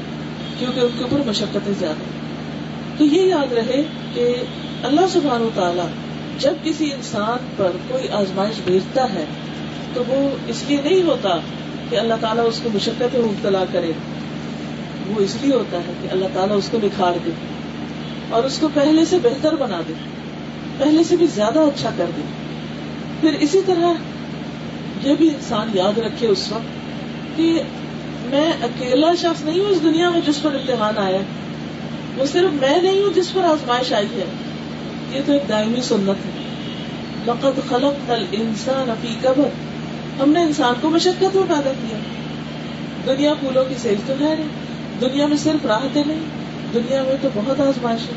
کیونکہ ان کے اوپر مشقتیں زیادہ تو یہ یاد رہے کہ اللہ سبحانہ و تعالیٰ جب کسی انسان پر کوئی آزمائش بھیجتا ہے، تو وہ اس لیے نہیں ہوتا کہ اللہ تعالیٰ اس کو مشقت مبتلا کرے۔ وہ اس لیے ہوتا ہے کہ اللہ تعالیٰ اس کو نکھار دے اور اس کو پہلے سے بہتر بنا دے۔ پہلے سے بھی زیادہ اچھا کر دے پھر اسی طرح یہ بھی انسان یاد رکھے اس وقت کہ میں اکیلا شخص نہیں ہوں اس دنیا میں جس پر امتحان آیا۔ وہ صرف میں نہیں ہوں جس پر آزمائش آئی ہے۔ یہ تو ایک دائمی سنت ہے۔ لقد خلق نل انسان فی قبر۔ ہم نے انسان کو مشقت میں پیدا کیا۔ دنیا پھولوں کی سیل تو ہے۔ نہیں دنیا میں صرف راحتیں نہیں۔ دنیا میں تو بہت آزمائش ہے۔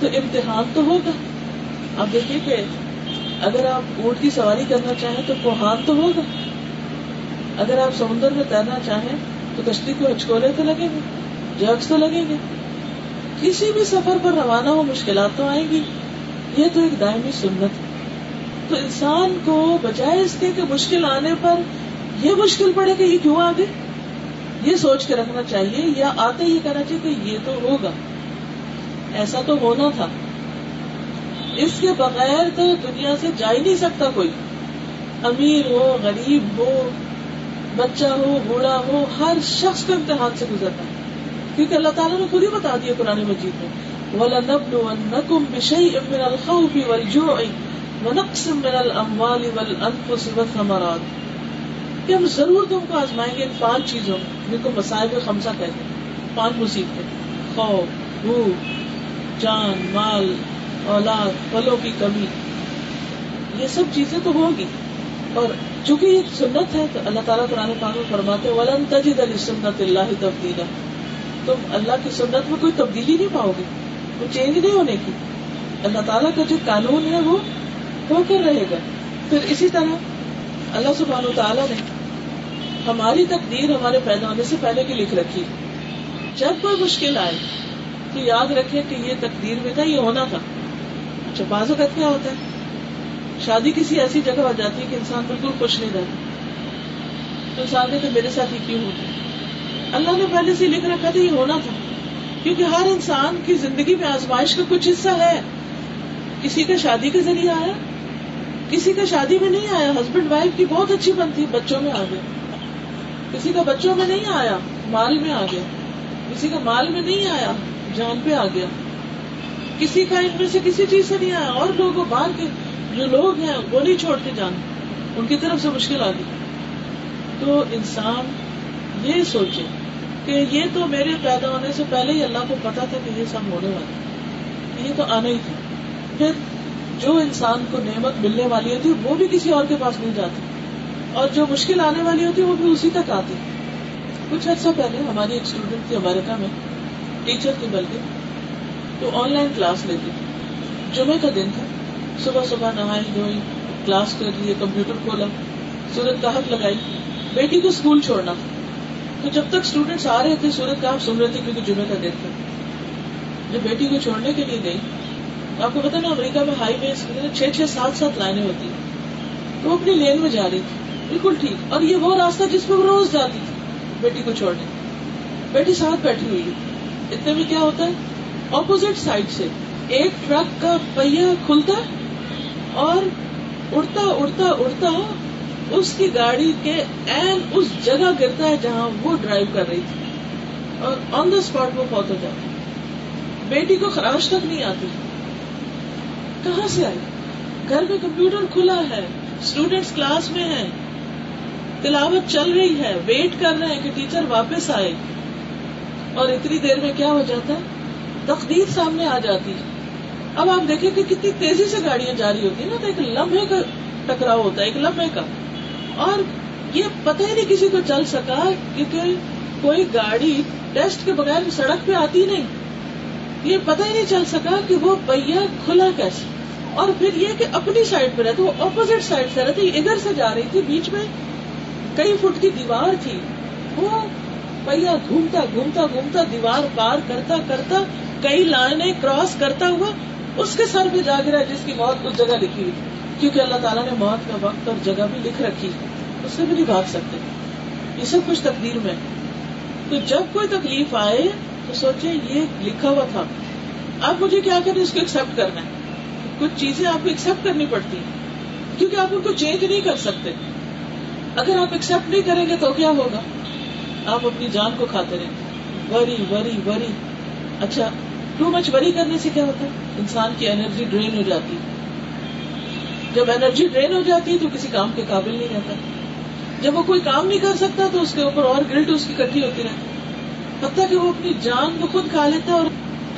تو امتحان تو ہوگا۔ آپ دیکھیے کہ اگر آپ اونٹ کی سواری کرنا چاہیں تو کوہان تو ہوگا۔ اگر آپ سمندر میں تیرنا چاہیں تو کشتی کو ہچکولے تو لگیں گے، جگس تو لگیں گے۔ کسی بھی سفر پر روانہ ہو مشکلات تو آئیں گی۔ یہ تو ایک دائمی سنت۔ تو انسان کو بجائے اس کے کہ مشکل آنے پر یہ مشکل پڑے کہ یہ کیوں آگے؟ یہ سوچ کے رکھنا چاہیے یا آتے یہ کہنا چاہیے کہ یہ تو ہوگا۔ ایسا تو ہونا تھا۔ اس کے بغیر تو دنیا سے جا ہی نہیں سکتا کوئی۔ امیر ہو، غریب ہو، بچہ ہو، بوڑھا ہو، ہر شخص کو امتحان سے گزرتا ہے۔ کیونکہ اللہ تعالیٰ نے خود ہی بتا دیا قرآن مجید میں، وَلَنَبْلُوَنَّكُمْ بِشَيْءٍ مِّنَ الْخَوْفِ وَالْجُوعِ وَنَقْصٍ مِّنَ الْأَمْوَالِ وَالْأَنفُسِ وَالثَّمَرَاتِ۔ کہ ہم ضرور تم کو آزمائیں گے ان پانچ چیزوں جن کو مسائب خمسہ کہتے ہیں۔ پانچ مصیبتیں۔ خوف بھوک جان، مال اولاد پھلوں کی کمی، یہ سب چیزیں تو ہوگی اور چونکہ یہ سنت ہے، تو اللہ تعالیٰ قرآن پاک میں فرماتے ولن تجد علی سنت اللہ تبدیلا تم اللہ کی سنت میں کوئی تبدیلی نہیں پاؤ گے وہ چینج نہیں ہونے کی۔ اللہ تعالیٰ کا جو قانون ہے، وہ ہو کر رہے گا۔ پھر اسی طرح اللہ سبحانہ تعالیٰ نے ہماری تقدیر ہمارے پیدا ہونے سے پہلے کی لکھ رکھی۔ جب کوئی مشکل آئے، تو یاد رکھے کہ یہ تقدیر میں تھا، یہ ہونا تھا۔ اچھا بعض اوقات کیا ہوتا ہے؟ شادی کسی ایسی جگہ ہو جاتی ہے کہ انسان بالکل خوش نہیں رہتا۔ تو انسان کہتے میرے ساتھ ہی کیوں ہوتا اللہ نے پہلے سے لکھ رکھا تھا، یہ ہونا تھا۔ کیونکہ ہر انسان کی زندگی میں آزمائش کا کچھ حصہ ہے۔ کسی کا شادی کے ذریعے آیا، کسی کا شادی میں نہیں آیا۔ ہسبینڈ وائف کی بہت اچھی بنتی بچوں میں آ گیا۔ کسی کا بچوں میں نہیں آیا، مال میں آ گیا۔ کسی کا مال میں نہیں آیا، جان پہ آ گیا۔ کسی کا ان میں سے کسی چیز سے نہیں آیا اور لوگوں، باہر کے جو لوگ ہیں، وہ نہیں چھوڑتے جان۔ ان کی طرف سے مشکل آ گئی تو انسان یہ سوچے کہ یہ تو میرے پیدا ہونے سے پہلے ہی اللہ کو پتا تھا کہ یہ سب ہونے والا یہ تو آنا ہی تھا۔ پھر جو انسان کو نعمت ملنے والی ہوتی، وہ بھی کسی اور کے پاس نہیں جاتی۔ اور جو مشکل آنے والی ہوتی، وہ بھی اسی تک آتی۔ کچھ عرصہ پہلے ہماری ایک اسٹوڈینٹ تھی امریکہ میں، ٹیچر تھی بلکہ۔ تو آن لائن کلاس لیتی جمعے کا دن تھا۔ صبح صبح نہائی دھوئی، کلاس کر لیے کمپیوٹر کھولا، سورت کا حق لگائی۔ بیٹی کو اسکول چھوڑنا تو جب تک اسٹوڈینٹس آ رہے تھے، سورت کا سن رہے تھے کیونکہ جمعے کا دن تھا۔ جب بیٹی کو چھوڑنے کے لیے گئی، آپ کو پتا نا، امریکہ میں ہائی وے چھ چھ سات سات لائنیں ہوتی تو وہ اپنی لین میں جا رہی تھی۔ بالکل ٹھیک۔ اور یہ وہ راستہ جس پہ وہ روز جاتی تھی، بیٹی کو چھوڑنے۔ بیٹی ساتھ بیٹھی ہوئی ہے۔ اتنے میں کیا ہوتا ہے؟ اپوزٹ سائڈ سے۔ ایک ٹرک کا پہیا کھلتا اور اڑتا اڑتا اڑتا اس کی گاڑی کے این اس جگہ گرتا ہے جہاں وہ ڈرائیو کر رہی تھی۔ اور آن دا اسپاٹ وہ پہنچ جاتا۔ بیٹی کو خراش تک نہیں آتی۔ کہاں سے آئی؟ گھر میں کمپیوٹر کھلا ہے۔ اسٹوڈینٹس کلاس میں ہیں۔ تلاوت چل رہی ہے۔ ویٹ کر رہے ہیں کہ ٹیچر واپس آئے۔ اور اتنی دیر میں کیا ہو جاتا؟ ہے تقدیر سامنے آ جاتی۔ ہے اب آپ دیکھیں کہ کتنی تیزی سے گاڑیاں جاری ہوتی ہیں نا، تو ایک لمحے کا ٹکراؤ ہوتا ہے، ایک لمحے کا۔ اور یہ پتہ ہی نہیں کسی کو چل سکا کیونکہ کوئی گاڑی ٹیسٹ کے بغیر سڑک پہ آتی نہیں۔ یہ پتہ ہی نہیں چل سکا کہ وہ پہیا کھلا کیسے۔ اور پھر یہ کہ اپنی سائڈ پہ رہتے وہ اپوزٹ سائڈ سے رہتے ادھر سے جا رہی تھی، بیچ میں کئی فٹ کی دیوار تھی۔ وہ پہیا گھومتا گھومتا گھومتا، دیوار پار کرتا کرتا کئی لائنیں کراس کرتا ہوا اس کے سر پہ جا گرا جس کی موت اس جگہ لکھی ہوئی کیونکہ اللہ تعالیٰ نے موت کا وقت اور جگہ بھی لکھ رکھی اس سے بھی نہیں بھاگ سکتے۔ یہ سب کچھ تقدیر میں تو جب کوئی تکلیف آئے تو سوچے یہ لکھا ہوا تھا۔ آپ مجھے کیا کریں اس کو ایکسپٹ کرنا ہے۔ کچھ چیزیں آپ کو ایکسپٹ کرنی پڑتی ہیں۔ کیونکہ آپ ان کو چینج نہیں کر سکتے۔ اگر آپ ایکسپٹ نہیں کریں گے تو کیا ہوگا؟ آپ اپنی جان کو کھاتے رہیں۔ وری وری وری۔ اچھا ٹو مچ وری کرنے سے کیا ہوتا ہے؟ انسان کی انرجی ڈرین ہو جاتی ہے۔ جب انرجی ڈرین ہو جاتی ہے تو کسی کام کے قابل نہیں رہتا۔ جب وہ کوئی کام نہیں کر سکتا تو اس کے اوپر اور گلٹ اس کی کٹھی ہوتی رہتی حتیٰ کہ وہ اپنی جان کو خود کھا لیتا ہے اور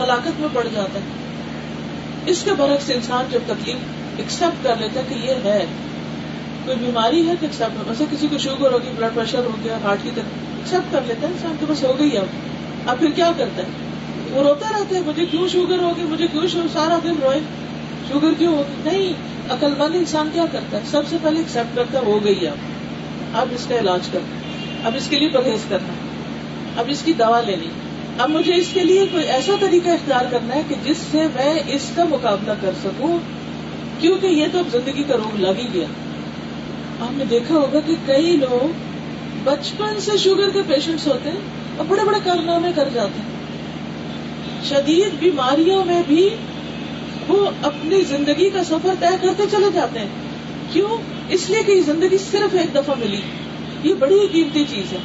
ہلاکت میں پڑ جاتا ہے۔ اس کے برعکس انسان جب تکلیف ایکسپٹ کر لیتا ہے کہ یہ ہے۔ کوئی بیماری ہے تو ایکسپٹ ویسے کسی کو شوگر ہوگی بلڈ پریشر ہو گیا ہارٹ کی طرح ایکسپٹ کر لیتا ہے، انسان کے بس ہو گئی اب اب پھر کیا کرتا ہے؟ وہ روتا رہتا ہے، مجھے کیوں شوگر ہوگی؟ مجھے کیوں سارا دن روئے؟ شوگر کیوں ہوگی؟ نہیں عقل مند انسان کیا کرتا ہے؟ سب سے پہلے ایکسپٹ کرتا ہو گئی اب۔ اب اس کا علاج کرنا۔ اب اس کے لیے پرہیز کرنا۔ اب اس کی دوا لینی۔ اب مجھے اس کے لیے کوئی ایسا طریقہ اختیار کرنا ہے کہ جس سے میں اس کا مقابلہ کر سکوں۔ کیونکہ یہ تو اب زندگی کا روگ لگ ہی گیا۔ آپ نے دیکھا ہوگا کہ کئی لوگ بچپن سے شوگر کے پیشنٹس ہوتے ہیں اور بڑے بڑے کارنامے کر جاتے ہیں۔ شدید بیماریوں میں بھی وہ اپنی زندگی کا سفر طے کرتے چلے جاتے ہیں۔ کیوں؟ اس لیے کہ یہ زندگی صرف ایک دفعہ ملی۔ یہ بڑی قیمتی چیز ہے۔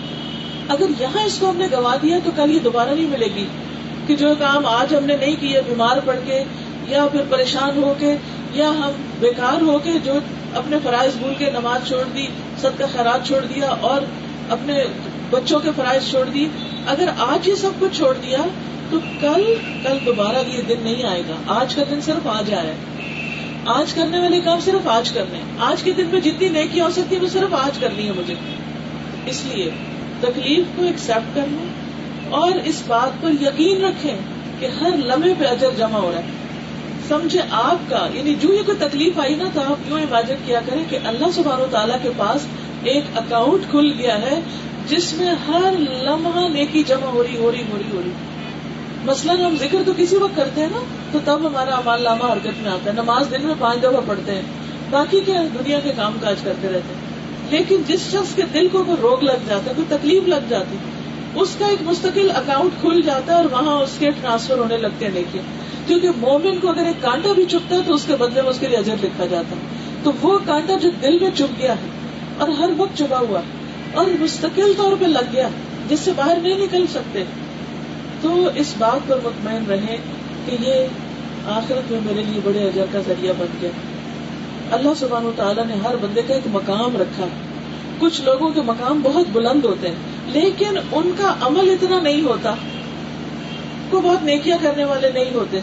اگر یہاں اس کو ہم نے گوا دیا تو کل یہ دوبارہ نہیں ملے گی کہ جو کام آج ہم نے نہیں کیے، بیمار پڑ کے یا پھر پریشان ہو کے یا ہم بیکار ہو کے جو اپنے فرائض بھول کے نماز چھوڑ دی سب کا خیرات چھوڑ دیا اور اپنے بچوں کے فرائض چھوڑ دی، اگر آج یہ سب کچھ چھوڑ دیا تو کل کل دوبارہ یہ دن نہیں آئے گا۔ آج کا دن صرف آج آیا آج کرنے والے کام صرف آج کرنے آج کے دن میں جتنی نیکی ہو سکتی ہے، وہ صرف آج کرنی ہے مجھے۔ اس لیے تکلیف کو ایکسپٹ کرنا اور اس بات پر یقین رکھیں کہ ہر لمحے پہ اجر جمع ہو رہا ہے۔ سمجھے آپ کا یعنی جو یہ کوئی تکلیف آئی نا، تو آپ یوں امیجن کیا کریں کہ اللہ سبحانہ تعالیٰ کے پاس ایک اکاؤنٹ کھل گیا ہے، جس میں ہر لمحہ نیکی جمع ہو رہی ہو رہی ہو رہی ہو رہی۔ مثلاً ہم ذکر تو کسی وقت کرتے ہیں نا، تو تب ہمارا امال لامہ حرکت میں آتا ہے، نماز دن میں پانچ دفعہ پڑھتے ہیں، باقی کیا دنیا کے کام کاج کرتے رہتے ہیں۔ لیکن جس شخص کے دل کو کوئی روگ لگ جاتا ہے، کوئی تکلیف لگ جاتی اس کا ایک مستقل اکاؤنٹ کھل جاتا ہے اور وہاں اس کے ٹرانسفر ہونے لگتے ہیں، دیکھیے۔ کیونکہ مومن کو اگر ایک کانٹا بھی چپتا ہے، تو اس کے بدلے میں اس کے لیے اجر لکھا جاتا ہے۔ تو وہ کانٹا جو دل میں چپ گیا ہے اور ہر وقت چپا ہوا اور مستقل طور پہ لگ گیا جس سے باہر نہیں نکل سکتے۔ تو اس بات پر مطمئن رہے کہ یہ آخرت میں میرے لیے بڑے اجر کا ذریعہ بن گیا۔ اللہ سبحانہ و تعالیٰ نے ہر بندے کا ایک مقام رکھا۔ کچھ لوگوں کے مقام بہت بلند ہوتے ہیں، لیکن ان کا عمل اتنا نہیں ہوتا۔ کو بہت نیکیاں کرنے والے نہیں ہوتے۔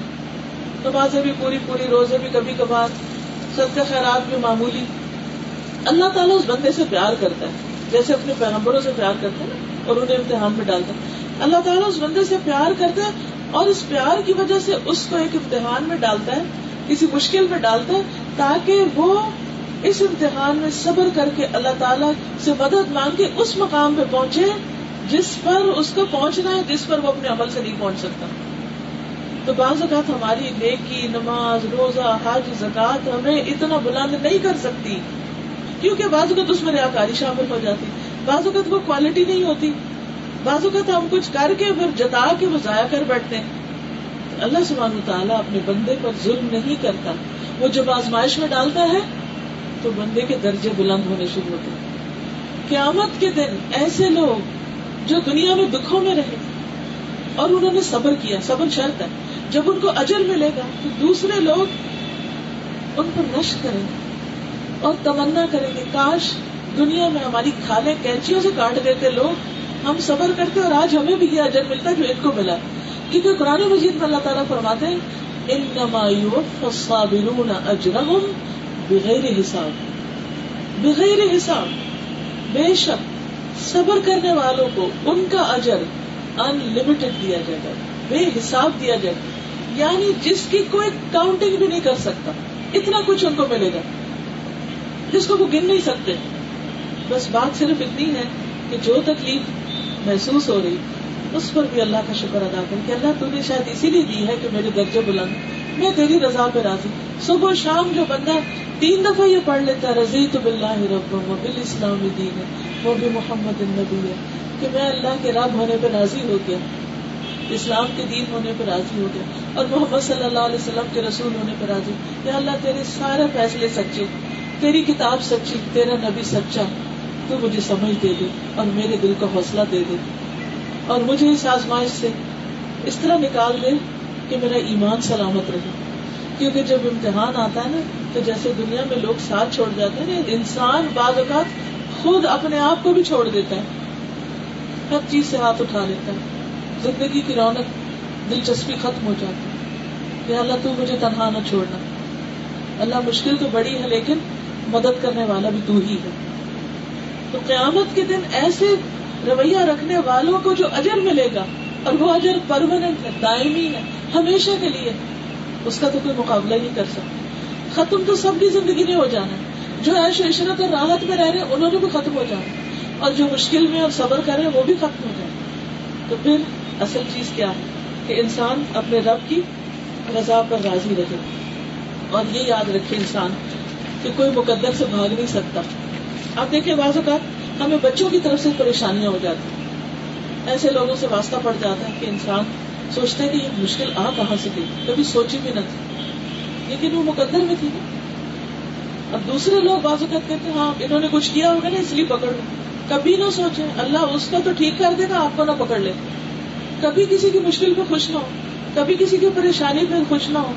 نمازیں بھی پوری پوری، روزے بھی کبھی کبھار سب کا خیرات بھی معمولی۔ اللہ تعالیٰ اس بندے سے پیار کرتا ہے، جیسے اپنے پیغمبروں سے پیار کرتا ہے اور انہیں امتحان میں ڈالتا ہے۔ اللہ تعالیٰ اس بندے سے پیار کرتا ہے اور اس پیار کی وجہ سے اس کو ایک امتحان میں ڈالتا ہے، کسی مشکل میں ڈالتا ہے، تاکہ وہ اس امتحان میں صبر کر کے اللہ تعالیٰ سے مدد مانگ کے اس مقام پہ پہنچے جس پر اس کو پہنچنا ہے، جس پر وہ اپنے عمل سے نہیں پہنچ سکتا۔ تو بعض اوقات ہماری نیکی، نماز، روزہ، حج زکات ہمیں اتنا بلند نہیں کر سکتی، کیونکہ بعض اوقات اس میں ریاکاری شامل ہو جاتی۔ بعض اوقات وہ کوالٹی نہیں ہوتی۔ بعض اوقات ہم کچھ کر کے پھر جتا کے وہ ضائع کر بیٹھتے ہیں۔ اللہ سبحانہ تعالیٰ اپنے بندے پر ظلم نہیں کرتا۔ وہ جب آزمائش میں ڈالتا ہے تو بندے کے درجے بلند ہونے شروع ہوتے ہیں۔ قیامت کے دن ایسے لوگ جو دنیا میں دکھوں میں رہے اور انہوں نے صبر کیا، صبر شرط ہے۔ جب ان کو اجر ملے گا تو دوسرے لوگ ان پر نش کریں گے اور تمنا کریں گے کاش دنیا میں ہماری کھالے کینچیوں سے کاٹ دیتے لوگ ہم صبر کرتے اور آج ہمیں بھی یہ اجر ملتا جو ان کو ملا۔ کیونکہ قرآن مجید میں اللہ تعالیٰ فرماتے ہیں ان الصابرون اجرهم بغیر حساب۔ بغیر حساب۔ بے شک صبر کرنے والوں کو ان کا اجر ان لمیٹڈ دیا جائے گا۔ بے حساب دیا جائے گا۔ یعنی جس کی کوئی کاؤنٹنگ بھی نہیں کر سکتا، اتنا کچھ ان کو ملے گا۔ جس کو وہ گن نہیں سکتے۔ بس بات صرف اتنی ہے کہ جو تکلیف محسوس ہو رہی، اس پر بھی اللہ کا شکر ادا کر کہ اللہ تو نے شاید اسی لیے دی ہے کہ میرے درجے بلند، میں تیری رضا پہ راضی۔ صبح شام جو بندہ تین دفعہ یہ پڑھ لیتا رضی تو بلّہ رب بال اسلام دین ہے وہ بھی محمد النبی ہے کہ میں اللہ کے رب ہونے پہ راضی ہو گیا۔ اسلام کے دین ہونے پہ راضی ہو گیا۔ اور محمد صلی اللہ علیہ وسلم کے رسول ہونے پہ راضی۔ یا اللہ تیرے سارے فیصلے سچے، تیری کتاب سچی، تیرا نبی سچا۔ تو مجھے سمجھ دے دے اور میرے دل کو حوصلہ دے دے اور مجھے اس آزمائش سے اس طرح نکال دے کہ میرا ایمان سلامت رہے۔ کیونکہ جب امتحان آتا ہے نا، تو جیسے دنیا میں لوگ ساتھ چھوڑ جاتے ہیں، انسان بعض اوقات خود اپنے آپ کو بھی چھوڑ دیتا ہے۔ ہر چیز سے ہاتھ اٹھا لیتا ہے۔ زندگی کی رونق دلچسپی ختم ہو جاتی ہے۔ یا اللہ، تو مجھے تنہا نہ چھوڑنا۔ اللہ مشکل تو بڑی ہے، لیکن مدد کرنے والا بھی تو ہی ہے۔ تو قیامت کے دن ایسے رویہ رکھنے والوں کو جو اجر ملے گا، اور وہ اجر پرماننٹ ہے، دائمی ہے، ہمیشہ کے لیے، اس کا تو کوئی مقابلہ ہی کر سکتا۔ ختم تو سب کی زندگی میں ہو جانا ہے۔ جو عیش و عشرت اور راحت میں رہ رہے ہیں، انہوں نے بھی ختم ہو جانا اور جو مشکل میں اور صبر کر رہے ہیں وہ بھی ختم ہو جائے تو پھر اصل چیز کیا ہے؟ کہ انسان اپنے رب کی رضا پر راضی رہے۔ اور یہ یاد رکھے انسان، کہ کوئی مقدر سے بھاگ نہیں سکتا۔ آپ دیکھیں بعض اوقات ہمیں بچوں کی طرف سے پریشانیاں ہو جاتی ایسے لوگوں سے واسطہ پڑ جاتا ہے کہ انسان سوچتا ہے کہ یہ مشکل آ کہاں سے گئی کبھی سوچی بھی نہ تھی۔ لیکن وہ مقدر میں تھی اب دوسرے لوگ بعض اوقات کہتے ہیں ہاں انہوں نے کچھ کیا ہوگا نا، اس لیے پکڑ لو کبھی نہ سوچے اللہ اس کو تو ٹھیک کر دے گا آپ کو نہ پکڑ لے۔ کبھی کسی کی مشکل پہ خوش نہ ہو۔ کبھی کسی کی پریشانی پہ خوش نہ ہو۔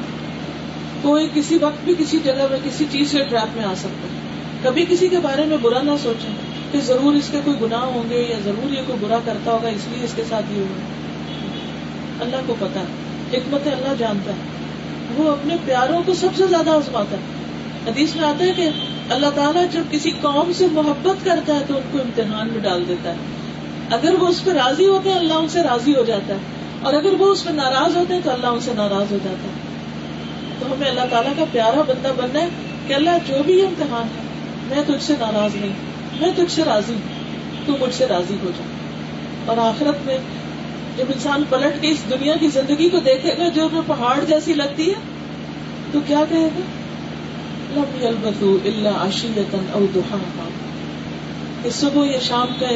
کوئی کسی وقت بھی کسی جگہ میں کسی چیز سے ٹریپ میں آ سکتا ہے۔ کبھی کسی کے بارے میں برا نہ سوچیں کہ ضرور اس کے کوئی گناہ ہوں گے یا ضرور یہ کوئی برا کرتا ہوگا، اس لیے اس کے ساتھ یہ ہوگا اللہ کو پتا حکمت اللہ جانتا ہے۔ وہ اپنے پیاروں کو سب سے زیادہ آزماتا ہے۔ حدیث میں آتا ہے کہ اللہ تعالیٰ جب کسی قوم سے محبت کرتا ہے تو ان کو امتحان میں ڈال دیتا ہے۔ اگر وہ اس پہ راضی ہوتے ہیں، اللہ ان سے راضی ہو جاتا ہے۔ اور اگر وہ اس پہ ناراض ہوتے ہیں، تو اللہ ان سے ناراض ہو جاتا ہے۔ تو ہمیں اللہ تعالیٰ کا پیارا بندہ بننا ہے کہ اللہ جو بھی امتحان ہے میں تجھ سے ناراض نہیں، میں تجھ سے راضی ہوں، تو مجھ سے راضی ہو جا۔ اور آخرت میں جب انسان پلٹ کے اس دنیا کی زندگی کو دیکھے گا جو پہاڑ جیسی لگتی ہے، تو کیا کہے گا؟ لم البتو اللہ عشیتن او دہا اس صبح یا شام کا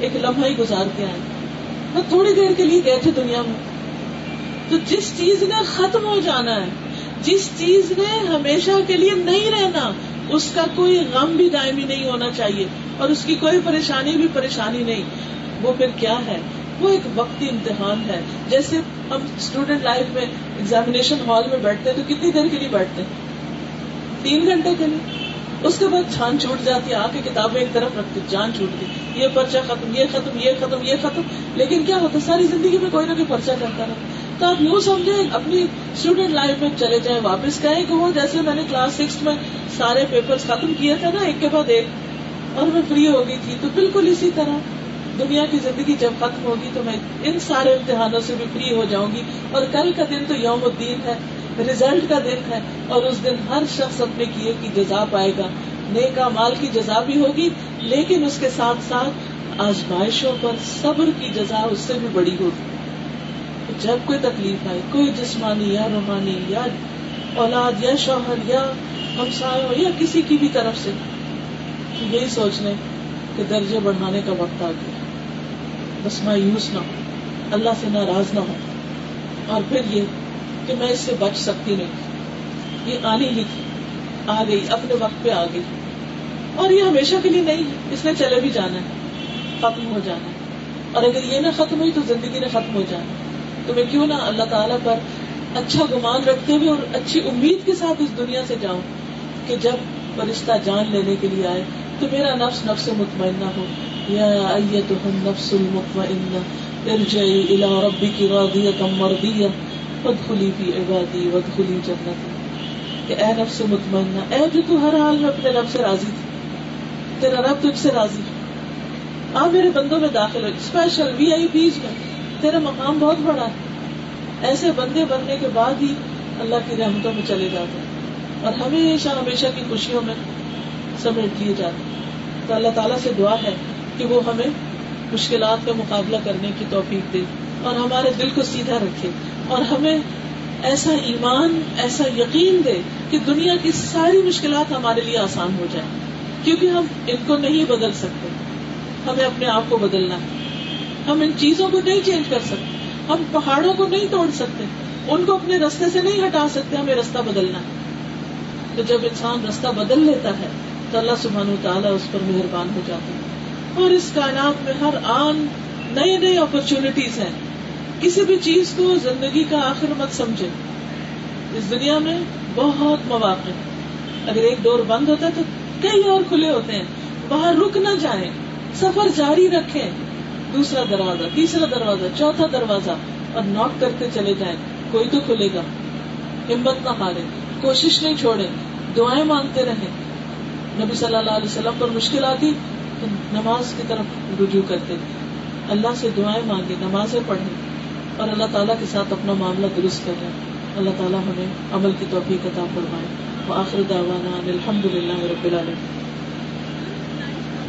ایک لمحہ ہی گزار کے آئے۔ وہ تھوڑی دیر کے لیے گئے تھے دنیا میں۔ تو جس چیز نے ختم ہو جانا ہے، جس چیز نے ہمیشہ کے لیے نہیں رہنا اس کا کوئی غم بھی دائمی نہیں ہونا چاہیے اور اس کی کوئی پریشانی بھی پریشانی نہیں۔ وہ پھر کیا ہے؟ وہ ایک وقتی امتحان ہے۔ جیسے ہم اسٹوڈینٹ لائف میں ایگزامیشن ہال میں بیٹھتے ہیں تو کتنی دیر کے لیے بیٹھتے ہیں؟ تین گھنٹے کے لیے۔ اس کے بعد جان چھوٹ جاتی ہے، آ کے کتابیں ایک طرف رکھتی، جان چھوٹ گئی یہ پرچہ ختم، یہ ختم یہ ختم یہ ختم۔ لیکن کیا ہوتا ساری زندگی میں کوئی نہ کوئی پرچہ کرتا رہا تو آپ یوں سمجھے اپنی اسٹوڈینٹ لائف میں چلے جائیں، واپس کہیں کہ وہ جیسے میں نے کلاس سکس میں سارے پیپر ختم کیے تھے نا، ایک کے بعد ایک، اور میں فری ہو گئی تھی۔ تو بالکل اسی طرح دنیا کی زندگی جب ختم ہوگی تو میں ان سارے امتحانوں سے بھی فری ہو جاؤں گی۔ اور کل کا دن تو یوم الدین ہے ریزلٹ کا دن ہے، اور اس دن ہر شخص اپنے کیے کی جزا پائے گا۔ نیکا مال کی جزا بھی ہوگی، لیکن اس کے ساتھ ساتھ آزمائشوں پر صبر کی جزا اس سے بھی بڑی ہوگی۔ جب کوئی تکلیف آئے کوئی جسمانی یا روحانی یا اولاد یا شوہر یا ہمسایوں یا کسی کی بھی طرف سے یہی سوچ لیں کہ درجے بڑھانے کا وقت آ گیا۔ بس مایوس نہ ہو اللہ سے ناراض نہ ہو اور پھر یہ کہ میں اس سے بچ سکتی نہیں۔ یہ آنی ہی تھی، آ گئی، اپنے وقت پہ آ گئی۔ اور یہ ہمیشہ کے لیے نہیں، اس نے چلے بھی جانا ہے، ختم ہو جانا ہے۔ اور اگر یہ نہ ختم ہوئی تو زندگی نے ختم ہو جانا ہے۔ میں کیوں نہ اللہ تعالیٰ پر اچھا گمان رکھتے ہوئے اور اچھی امید کے ساتھ اس دنیا سے جاؤں کہ جب فرشتہ جان لینے کے لیے آئے تو میرا نفس نفس مطمئنہ ہو۔ یا ایتہم نفس المطمئنہ، ارجعی الى ربک راضیتا مرضیہ وادخلی فی عبادی وادخلی جنتی۔ کہ اے نفس مطمئنہ، اے جو تو ہر حال میں اپنے رب سے راضی تھی، تیرا رب تجھ سے راضی آ میرے بندوں میں داخل ہو۔ اسپیشل وی آئی پیز میں۔ تیرا مقام بہت بڑا ہے۔ ایسے بندے بننے کے بعد ہی اللہ کی رحمتوں میں چلے جاتے ہیں اور ہمیشہ ہمیشہ کی خوشیوں میں سمیٹ لیے جاتے ہیں۔ تو اللہ تعالیٰ سے دعا ہے کہ وہ ہمیں مشکلات کا مقابلہ کرنے کی توفیق دے اور ہمارے دل کو سیدھا رکھے اور ہمیں ایسا ایمان، ایسا یقین دے کہ دنیا کی ساری مشکلات ہمارے لیے آسان ہو جائیں۔ کیونکہ ہم ان کو نہیں بدل سکتے۔ ہمیں اپنے آپ کو بدلنا ہے۔ ہم ان چیزوں کو نہیں چینج کر سکتے، ہم پہاڑوں کو نہیں توڑ سکتے، ان کو اپنے رستے سے نہیں ہٹا سکتے، ہمیں رستہ بدلنا تو جب انسان رستہ بدل لیتا ہے، تو اللہ سبحانہ تعالیٰ اس پر مہربان ہو جاتا ہے۔ اور اس کائنات میں ہر آن نئی نئی اپرچونٹیز ہیں۔ کسی بھی چیز کو زندگی کا آخر مت سمجھے۔ اس دنیا میں بہت مواقع اگر ایک ڈور بند ہوتا ہے تو کئی اور کھلے ہوتے ہیں۔ وہاں رک نہ جائیں۔ سفر جاری رکھیں۔ دوسرا دروازہ، تیسرا دروازہ، چوتھا دروازہ، اور نوک کرتے چلے جائیں۔ کوئی تو کھلے گا۔ ہمت نہ ہارے، کوشش نہیں چھوڑے دعائیں مانگتے رہیں۔ نبی صلی اللہ علیہ وسلم پر مشکل آتی تو نماز کی طرف رجوع کرتے۔ اللہ سے دعائیں مانگے، نمازیں پڑھیں۔ اور اللہ تعالیٰ کے ساتھ اپنا معاملہ درست کریں۔ اللہ تعالیٰ ہمیں عمل کی توفیق عطا فرمائے۔ وہ آخر دعوانا الحمد للہ رب العالمین۔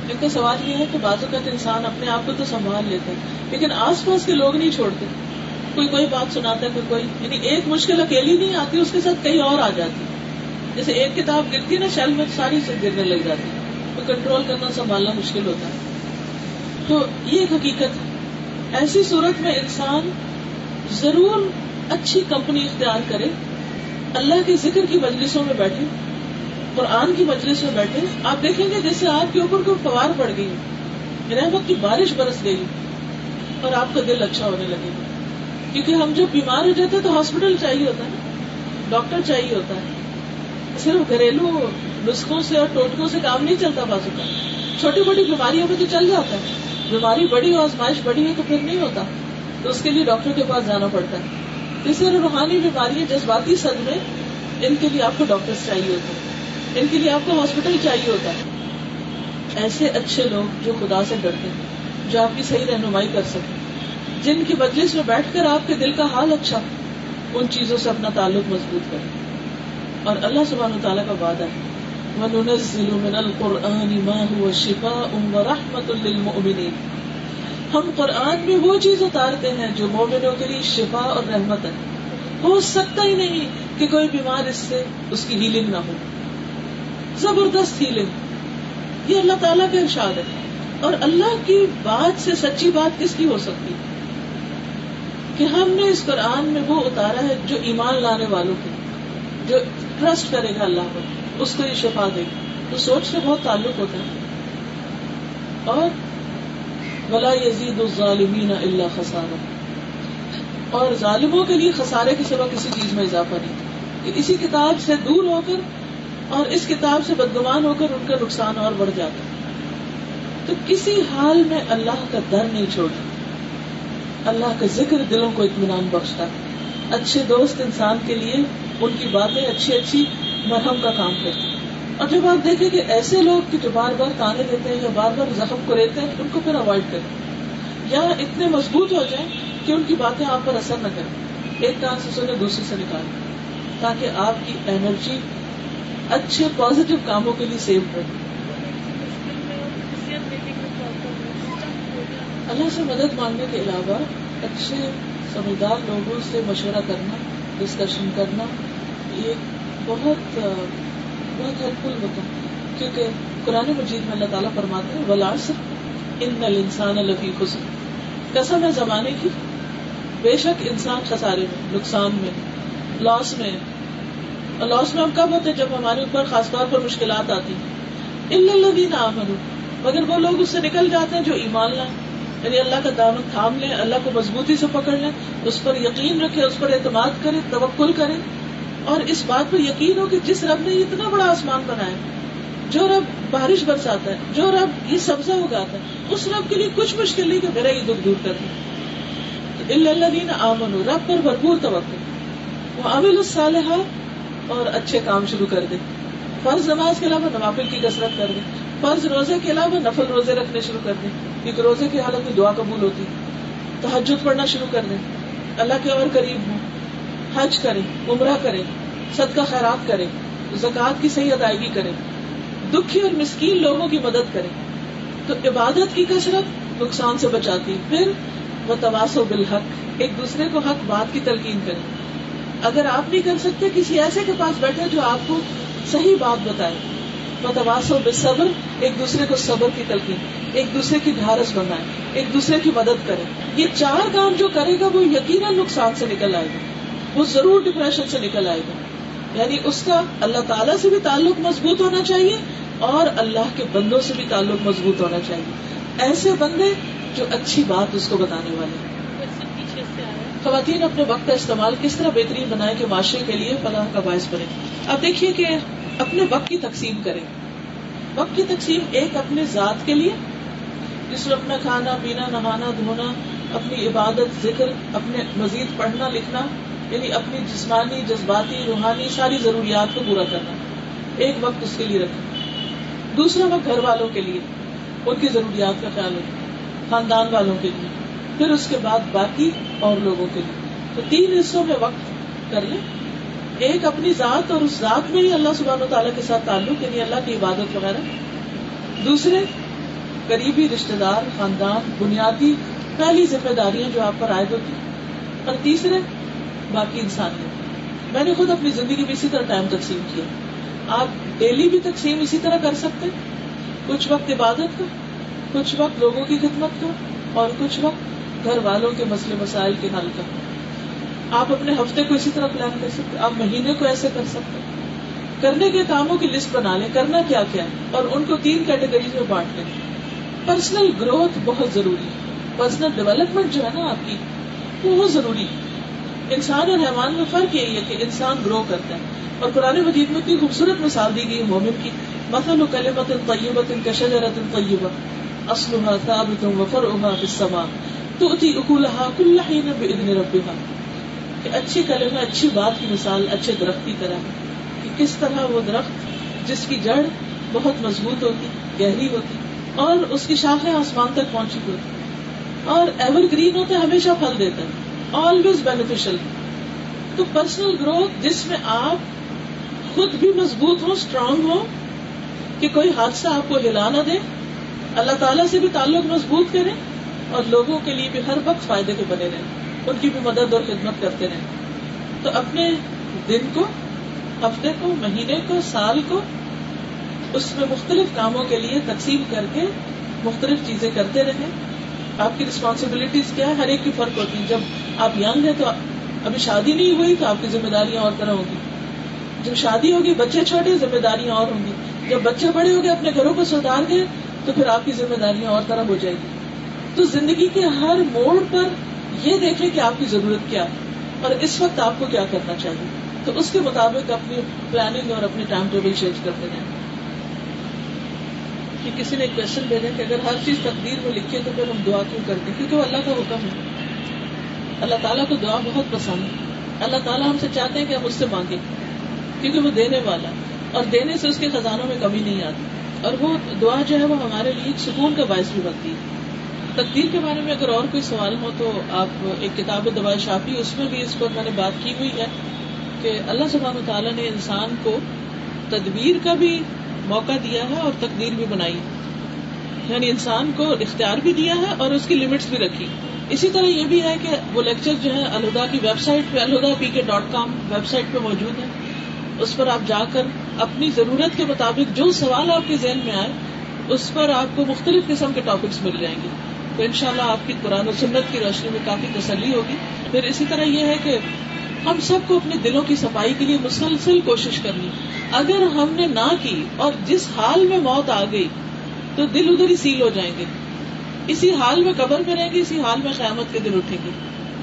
ان کا سوال یہ ہے کہ بعض اوقات انسان اپنے آپ کو تو سنبھال لیتا ہے، لیکن آس پاس کے لوگ نہیں چھوڑتے۔ کوئی کوئی بات سناتا ہے، کوئی کوئی یعنی ایک مشکل اکیلی نہیں آتی، اس کے ساتھ کئی اور آ جاتی۔ جیسے ایک کتاب گرتی نا، شیل میں ساری سے گرنے لگ جاتی تو کنٹرول کرنا، سنبھالنا مشکل ہوتا ہے۔ تو یہ ایک حقیقت ہے۔ ایسی صورت میں انسان ضرور اچھی کمپنی اختیار کرے، اللہ کے ذکر کی مجلسوں میں بیٹھے قرآن کی مجلس میں بیٹھے، آپ دیکھیں گے جیسے آپ کے اوپر کوئی فوار پڑ گئی یعنی رحمت کی بارش برس گئی اور آپ کا دل اچھا ہونے لگے۔ گا کیونکہ ہم جب بیمار ہو جاتے ہیں تو ہاسپٹل چاہیے ہوتا ہے ڈاکٹر چاہیے ہوتا ہے۔ صرف گھریلو نسخوں سے اور ٹوٹکوں سے کام نہیں چلتا بازو کا چھوٹی بڑی بیماریوں میں تو چل جاتا ہے۔ بیماری بڑی ہو آزمائش بڑی ہے تو پھر نہیں ہوتا۔ تو اس کے لیے ڈاکٹر کے پاس جانا پڑتا ہے۔ اس طرح روحانی بیماری جذباتی صدمے، ان کے لیے آپ کو ڈاکٹر چاہیے ہوتے ہیں۔ ان کے لیے آپ کو ہاسپٹل چاہیے ہوتا ہے۔ ایسے اچھے لوگ جو خدا سے ڈرتے ہیں، جو آپ کی صحیح رہنمائی کر سکے جن کی مجلس میں بیٹھ کر آپ کے دل کا حال اچھا ان چیزوں سے اپنا تعلق مضبوط کریں۔ اور اللہ سبحانہ تعالیٰ کا وعدہ ہے۔ وَنُنَزِّلُ مِنَ الْقُرْآنِ مَا هُوَ شِفَاءٌ وَرَحْمَةٌ لِّلْمُؤْمِنِينَ۔ ہم قرآن میں وہ چیز اتارتے ہیں جو مومنوں کے لیے شفا اور رحمت ہے۔ ہو سکتا ہی نہیں کہ کوئی بیمار اس سے، اس کی ہیلنگ نہ ہو۔ زبردست ہیلنگ یہ اللہ تعالیٰ کا ارشاد ہے۔ اور اللہ کی بات سے سچی بات کس کی ہو سکتی؟ کہ ہم نے اس قرآن میں وہ اتارا ہے جو ایمان لانے والوں کے جو ٹرسٹ کرے گا اللہ پر، اس کو یہ شفا دے گا۔ تو سوچ سے بہت تعلق ہوتا ہے۔ اور ولا یزید الظالمین اللہ خسارہ اور ظالموں کے لیے خسارے کے سوا کسی چیز میں اضافہ نہیں۔ کہ اسی کتاب سے دور ہو کر اور اس کتاب سے بدگمان ہو کر ان کا نقصان اور بڑھ جاتا تو کسی حال میں اللہ کا در نہیں چھوڑتا۔ اللہ کا ذکر دلوں کو اطمینان بخشتا اچھے دوست انسان کے لیے ان کی باتیں اچھی اچھی مرہم کا کام کرتی اور جب آپ دیکھیں کہ ایسے لوگ کہ جو بار بار تانے دیتے ہیں یا بار بار زخم کو رہتے ہیں، ان کو پھر اوائڈ کریں۔ یا اتنے مضبوط ہو جائیں کہ ان کی باتیں آپ پر اثر نہ کریں۔ ایک کان سے سنے دوسرے سے نکالیں۔ تاکہ آپ کی انرجی اچھے پازیٹو کاموں کے لیے سیو کر اللہ سے مدد مانگنے کے علاوہ اچھے سمجھدار لوگوں سے مشورہ کرنا ڈسکشن کرنا یہ بہت بہت ہیلپ فل ہوتا ہے۔ کیونکہ قرآن مجید میں اللہ تعالیٰ فرماتے ہیں ولاس ان نل انسان الفی خسن قسم ہے زمانے کی۔ بے شک انسان خسارے میں، نقصان میں لاس میں لاس میں ہم کب ہوتے جب ہمارے اوپر خاص طور پر مشکلات آتی اللہ آمن مگر وہ لوگ اس سے نکل جاتے ہیں جو ایمان لائیں۔ یعنی اللہ کا دامن تھام لیں، اللہ کو مضبوطی سے پکڑ لیں، اس پر یقین رکھے اس پر اعتماد کرے توکل کرے اور اس بات پر یقین ہو کہ جس رب نے اتنا بڑا آسمان بنایا، جو رب بارش برساتا ہے، جو رب یہ سبزہ اگاتا ہے، اس رب کے لیے کچھ مشکل نہیں کہ میرا یہ دکھ دور کر دیں اللہ دین آمن رب پر بھرپور توقع وہ عامل الصالحات اور اچھے کام شروع کر دے۔ فرض نماز کے علاوہ نوافل کی کثرت کر دے۔ فرض روزے کے علاوہ نفل روزے رکھنے شروع کر دیں کیونکہ روزے کی حالت میں دعا قبول ہوتی۔ تحجد پڑھنا شروع کر دیں اللہ کے اور قریب ہوں۔ حج کریں عمرہ کریں صدقہ خیرات کریں زکوٰۃ کی صحیح ادائیگی کریں دکھی اور مسکین لوگوں کی مدد کریں تو عبادت کی کثرت نقصان سے بچاتی۔ پھر وہ تواس و بالحق، ایک دوسرے کو حق بات کی تلقین کریں اگر آپ نہیں کر سکتے، کسی ایسے کے پاس بیٹھے جو آپ کو صحیح بات بتائے۔ متواس بے صبر، ایک دوسرے کو صبر کی تلقین، ایک دوسرے کی ڈھارس بنائے، ایک دوسرے کی مدد کرے۔ یہ چار کام جو کرے گا، وہ یقیناً نقصان سے نکل آئے گا۔ وہ ضرور ڈپریشن سے نکل آئے گا۔ یعنی اس کا اللہ تعالیٰ سے بھی تعلق مضبوط ہونا چاہیے اور اللہ کے بندوں سے بھی تعلق مضبوط ہونا چاہیے۔ ایسے بندے جو اچھی بات اس کو بتانے والے خواتین اپنے وقت کا استعمال کس طرح بہترین بنائے کہ معاشرے کے لیے فلاح کا باعث بنے اب دیکھیے کہ اپنے وقت کی تقسیم کریں۔ وقت کی تقسیم ایک اپنے ذات کے لیے، جس میں اپنا کھانا، پینا، نہانا، دھونا، اپنی عبادت، ذکر، اپنے مزید پڑھنا، لکھنا یعنی اپنی جسمانی، جذباتی، روحانی، ساری ضروریات کو پورا کرنا۔ ایک وقت اس کے لیے رکھنا۔ دوسرا وقت گھر والوں کے لیے، ان کی ضروریات کا خیال رکھنا، خاندان والوں کے لیے۔ پھر اس کے بعد باقی اور لوگوں کے لیے۔ تو تین حصوں میں وقت کر لیں۔ ایک اپنی ذات اور اس ذات میں ہی اللہ سبحانہ تعالیٰ کے ساتھ تعلق یعنی اللہ کی عبادت وغیرہ۔ دوسرے، قریبی رشتے دار، خاندان، بنیادی، پہلی ذمہ داریاں جو آپ پر عائد ہوتی۔ اور تیسرے، باقی انسان میں نے خود اپنی زندگی میں اسی طرح ٹائم تقسیم کیا۔ آپ ڈیلی بھی تقسیم اسی طرح کر سکتے کچھ وقت عبادت کا، کچھ وقت لوگوں کی خدمت کا اور کچھ وقت گھر والوں کے مسئلے مسائل کے حل کا آپ اپنے ہفتے کو اسی طرح پلان کر سکتے آپ مہینے کو ایسے کر سکتے کرنے کے کاموں کی لسٹ بنا لیں۔ کرنا کیا کیا ہے؟ اور ان کو تین کیٹیگریز میں بانٹ لیں۔ پرسنل گروتھ بہت ضروری ہے۔ پرسنل ڈیولپمنٹ جو ہے نا آپ کی، وہ بہت ضروری ہے۔ انسان اور حیوان میں فرق یہی ہے کہ انسان گرو کرتا ہے۔ اور قرآن مجید میں اتنی خوبصورت مثال دی گئی مومن کی۔ مثل کلمت طیبت کشجرت طیبہ۔ اصلها ثابت وفرعها في السماء۔ تؤتي اكلها كل ربها کہ اچھی کلمہ، اچھی بات کی مثال، اچھے درخت کی طرح کہ کس طرح وہ درخت، جس کی جڑ بہت مضبوط ہوتی، گہری ہوتی، اور اس کی شاخیں آسمان تک پہنچی ہوتی۔ اور ایور گرین ہوتا ہے ہمیشہ پھل دیتا ہے always beneficial to personal growth جس میں آپ خود بھی مضبوط ہو اسٹرانگ ہو کہ کوئی حادثہ آپ کو ہلا نہ دے، اللہ تعالیٰ سے بھی تعلق مضبوط کرے اور لوگوں کے لیے بھی ہر وقت فائدے کے بنے رہے، ان کی بھی مدد اور خدمت کرتے رہے۔ تو اپنے دن کو، ہفتے کو، مہینے کو، سال کو، اس میں مختلف کاموں کے لیے تقسیم کر کے مختلف چیزیں کرتے رہے۔ آپ کی ریسپانسبلٹیز کیا ہے ہر ایک کی فرق ہوتی ہے۔ جب آپ یگ ہیں تو ابھی شادی نہیں ہوئی تو آپ کی ذمہ داریاں اور طرح ہوگی جب شادی ہوگی، بچے چھوٹے ذمہ داریاں اور ہوں گی۔ جب بچے بڑے ہو گئے اپنے گھروں کو سدھار گئے، تو پھر آپ کی ذمہ داریاں اور طرح ہو جائے گی۔ تو زندگی کے ہر موڑ پر یہ دیکھیں کہ آپ کی ضرورت کیا ہے اور اس وقت آپ کو کیا کرنا چاہیے؟ تو اس کے مطابق اپنی پلاننگ اور اپنے ٹائم ٹیبل چینج کرتے رہیں۔ کہ کسی نے کوشچن بھیجا کہ اگر ہر چیز تقدیر میں لکھے تو پھر ہم دعا کیوں کرتے کیونکہ وہ اللہ کا حکم ہے۔ اللہ تعالیٰ کو دعا بہت پسند ہے۔ اللہ تعالیٰ ہم سے چاہتے ہیں کہ ہم اس سے مانگیں، کیونکہ وہ دینے والا اور دینے سے اس کے خزانوں میں کمی نہیں آتی۔ اور وہ دعا جو ہے وہ ہمارے لیے سکون کا باعث بھی بنتی ہے۔ تقدیر کے بارے میں اگر اور کوئی سوال ہو تو آپ ایک کتاب دوا شافی، اس میں بھی اس پر میں نے بات کی ہوئی ہے کہ اللہ سبحانہ تعالیٰ نے انسان کو تدبیر کا بھی موقع دیا ہے اور تقدیر بھی بنائی یعنی انسان کو اختیار بھی دیا ہے اور اس کی لمٹس بھی رکھی۔ اسی طرح یہ بھی ہے کہ وہ لیکچر جو ہے الہدا کی ویب سائٹ پہ، الہدا پی کے ڈاٹ کام ویب سائٹ پہ موجود ہے۔ اس پر آپ جا کر اپنی ضرورت کے مطابق جو سوال آپ کے ذہن میں آئے، اس پر آپ کو مختلف قسم کے ٹاپکس مل جائیں گے۔ تو ان شاء اللہ آپ کی قرآن و سنت کی روشنی میں کافی تسلی ہوگی۔ پھر اسی طرح یہ ہے کہ ہم سب کو اپنے دلوں کی صفائی کے لیے مسلسل کوشش کرنی۔ اگر ہم نے نہ کی اور جس حال میں موت آ گئی، تو دل ادھر ہی سیل ہو جائیں گے۔ اسی حال میں قبر میں رہیں گے، اسی حال میں قیامت کے دل اٹھیں گے۔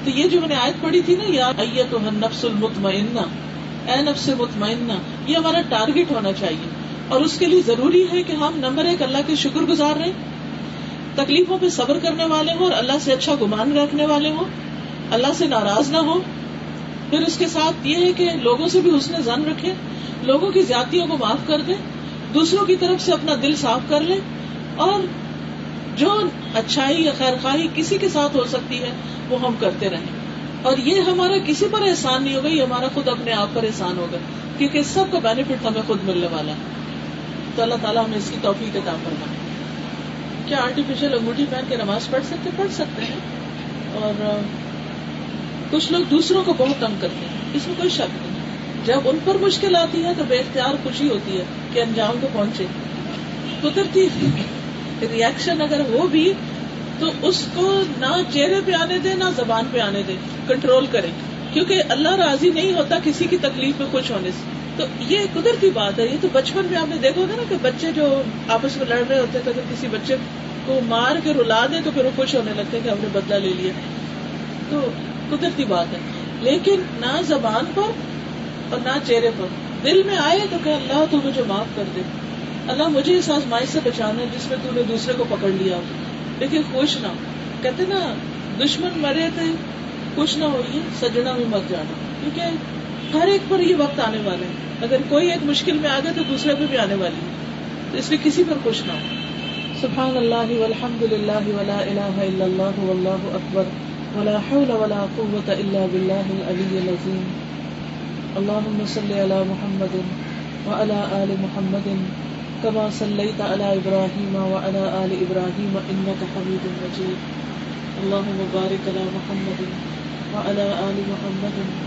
تو یہ جو میں نے آیت پڑھی تھی نا، یا تو نفس المطمئنہ، اے نفس مطمئنہ، یہ ہمارا ٹارگیٹ ہونا چاہیے۔ اور اس کے لیے ضروری ہے کہ ہم، نمبر ایک، اللہ کے شکر گزار رہے تکلیفوں پہ صبر کرنے والے ہوں اور اللہ سے اچھا گمان رکھنے والے ہوں، اللہ سے ناراض نہ ہو پھر اس کے ساتھ یہ ہے کہ لوگوں سے بھی حسن زن رکھے لوگوں کی زیادتیوں کو معاف کر دیں، دوسروں کی طرف سے اپنا دل صاف کر لیں۔ اور جو اچھائی یا خیر خواہی کسی کے ساتھ ہو سکتی ہے، وہ ہم کرتے رہیں۔ اور یہ ہمارا کسی پر احسان نہیں ہوگا، یہ ہمارا خود اپنے آپ پر احسان ہوگا، کیونکہ سب کا بینیفٹ ہمیں خود ملنے والا ہے۔ تو اللہ تعالیٰ ہمیں اس کی توفیق کے کام کرنا کیا آرٹیفیشل انگوٹھی پہن کے نماز پڑھ سکتے پڑھ سکتے ہیں اور uh, کچھ لوگ دوسروں کو بہت تنگ کرتے ہیں، اس میں کوئی شک نہیں۔ جب ان پر مشکل آتی ہے تو بے اختیار خوشی ہوتی ہے کہ انجام کو پہنچے۔ قدرتی ریئیکشن اگر ہو بھی، تو اس کو نہ چہرے پہ آنے دے، نہ زبان پہ آنے دے۔ کنٹرول کرے۔ کیونکہ اللہ راضی نہیں ہوتا کسی کی تکلیف میں خوش ہونے سے۔ تو یہ قدرتی بات ہے، یہ تو بچپن میں آپ نے دیکھا ہوگا نا کہ بچے جو آپس میں لڑ رہے ہوتے تو اگر کسی بچے کو مار کے رلا دیں تو پھر وہ خوش ہونے لگتے ہیں کہ ہم نے بدلا لے لیا۔ تو قدرتی بات ہے۔ لیکن نہ زبان پر اور نہ چہرے پر۔ دل میں آئے تو کہ اللہ تو مجھے معاف کر دے۔ اللہ مجھے اس آزمائش سے بچانا ہے جس میں تو نے دوسرے کو پکڑ لیا لیکن خوش نہ کہتے نا، دشمن مرے تھے خوش نہ ہوئیے، سجنا بھی مت جانا۔ کیونکہ ہر ایک پر یہ وقت آنے والے ہیں۔ اگر کوئی ایک مشکل میں آ گئے تو دوسرے پہ بھی آنے والی ہے۔ تو اس لیے کسی پر خوش نہ ہو۔ سبحان اللہ والحمد للہ ولا الہ الا اللہ واللہ اکبر۔ ولا حول ولا قوة الا باللہ العلی العظیم۔ اللهم صل على محمد وعلى آل محمد كما صليت على إبراهيم وعلى آل إبراهيم إنك حميد مجيد اللهم بارك على محمد وعلى آل محمد۔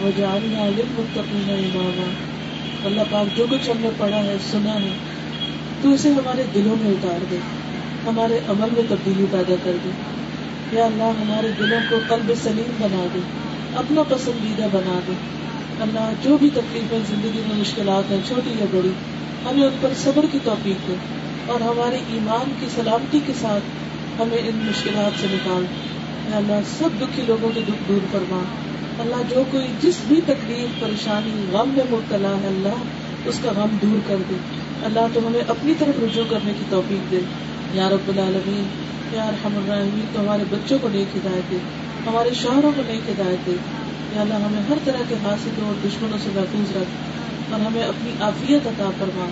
وہ وجعلنا للمتقين إماما اللہ پاک جو کچھ ہم نے پڑھا ہے، سنا ہے، تو اسے ہمارے دلوں میں اتار دے، ہمارے عمل میں تبدیلی پیدا کر دے۔ یا اللہ، ہمارے دلوں کو قلب سلیم بنا دے، اپنا پسندیدہ بنا دے۔ اللہ، جو بھی تکلیفیں زندگی میں مشکلات ہیں، چھوٹی یا بڑی، ہمیں ان پر صبر کی توفیق دے۔ اور ہمارے ایمان کی سلامتی کے ساتھ ہمیں ان مشکلات سے نکال۔ یا اللہ، سب دکھی لوگوں کے دکھ دور فرما۔ اللہ جو کوئی جس بھی تکلیف پریشانی، غم میں مبتلا ہے اللہ، اس کا غم دور کر دے۔ اللہ تو ہمیں اپنی طرف رجوع کرنے کی توفیق دے۔ یا رب العالمین، یا رحم الرحمین تو ہمارے بچوں کو نیک ہدایت دے۔ ہمارے شوہروں کو نیک ہدایت دے۔ یا اللہ، ہمیں ہر طرح کے حاصل اور دشمنوں سے محفوظ رکھ۔ اور ہمیں اپنی عافیت عطا فرما۔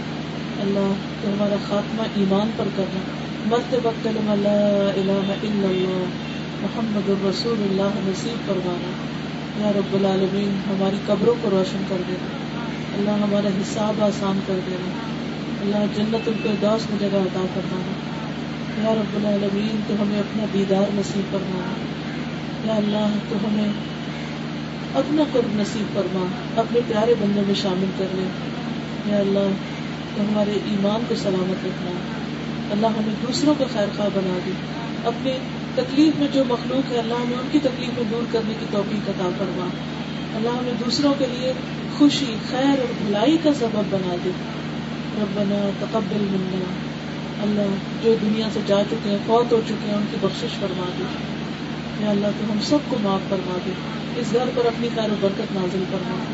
اللہ، تو ہمارا خاتمہ ایمان پر کرنا۔ مرتے وقت لا الہ الا اللہ، محمد الرسول اللہ، نصیب فرمانا۔ یا رب العالمین ہماری قبروں کو روشن کر دینا اللہ ہمارا حساب آسان کر دینا اللہ جنت الفردوس میں جگہ عطا فرمانا۔ یا رب العالمین تو ہمیں اپنا دیدار نصیب فرمانا۔ یا اللہ تو ہمیں اپنا قرب نصیب فرما، اپنے پیارے بندوں میں شامل کر لے۔ یا اللہ تو ہمارے ایمان کو سلامت رکھنا۔ اللہ ہمیں دوسروں کو خیر خواہ بنا دے اپنی تکلیف میں جو مخلوق ہے، اللہ ہمیں ان کی تکلیف میں دور کرنے کی توفیق عطا فرما۔ اللہ ہمیں دوسروں کے لیے خوشی، خیر اور بھلائی کا سبب بنا دے۔ ربنا تقبل منا۔ اللہ جو دنیا سے جا چکے ہیں، فوت ہو چکے ہیں، ان کی بخشش فرما دے۔ یا اللہ تو ہم سب کو معاف فرما دے۔ اس گھر پر اپنی خیر و برکت نازل فرما۔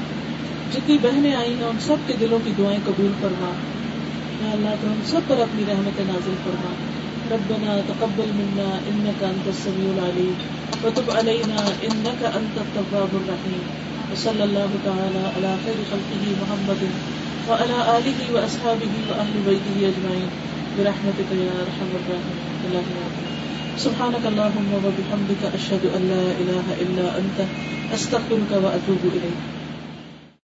جتنی بہنیں آئی ہیں، ان سب کے دلوں کی دعائیں قبول فرما۔ یا اللہ تو ہم سب پر اپنی رحمت نازل فرما۔ ربنا تقبل منا انك انت السميع العليم. وتب علينا انك انت التواب الرحيم. وصلى الله تعالى على خير خلقه محمد وعلى اله واصحابه واهل بيته اجمعين برحمتك يا ارحم الراحمين. سبحانك اللهم وبحمدك أشهد أن لا إله إلا أنت، أستغفرك وأتوب إليك.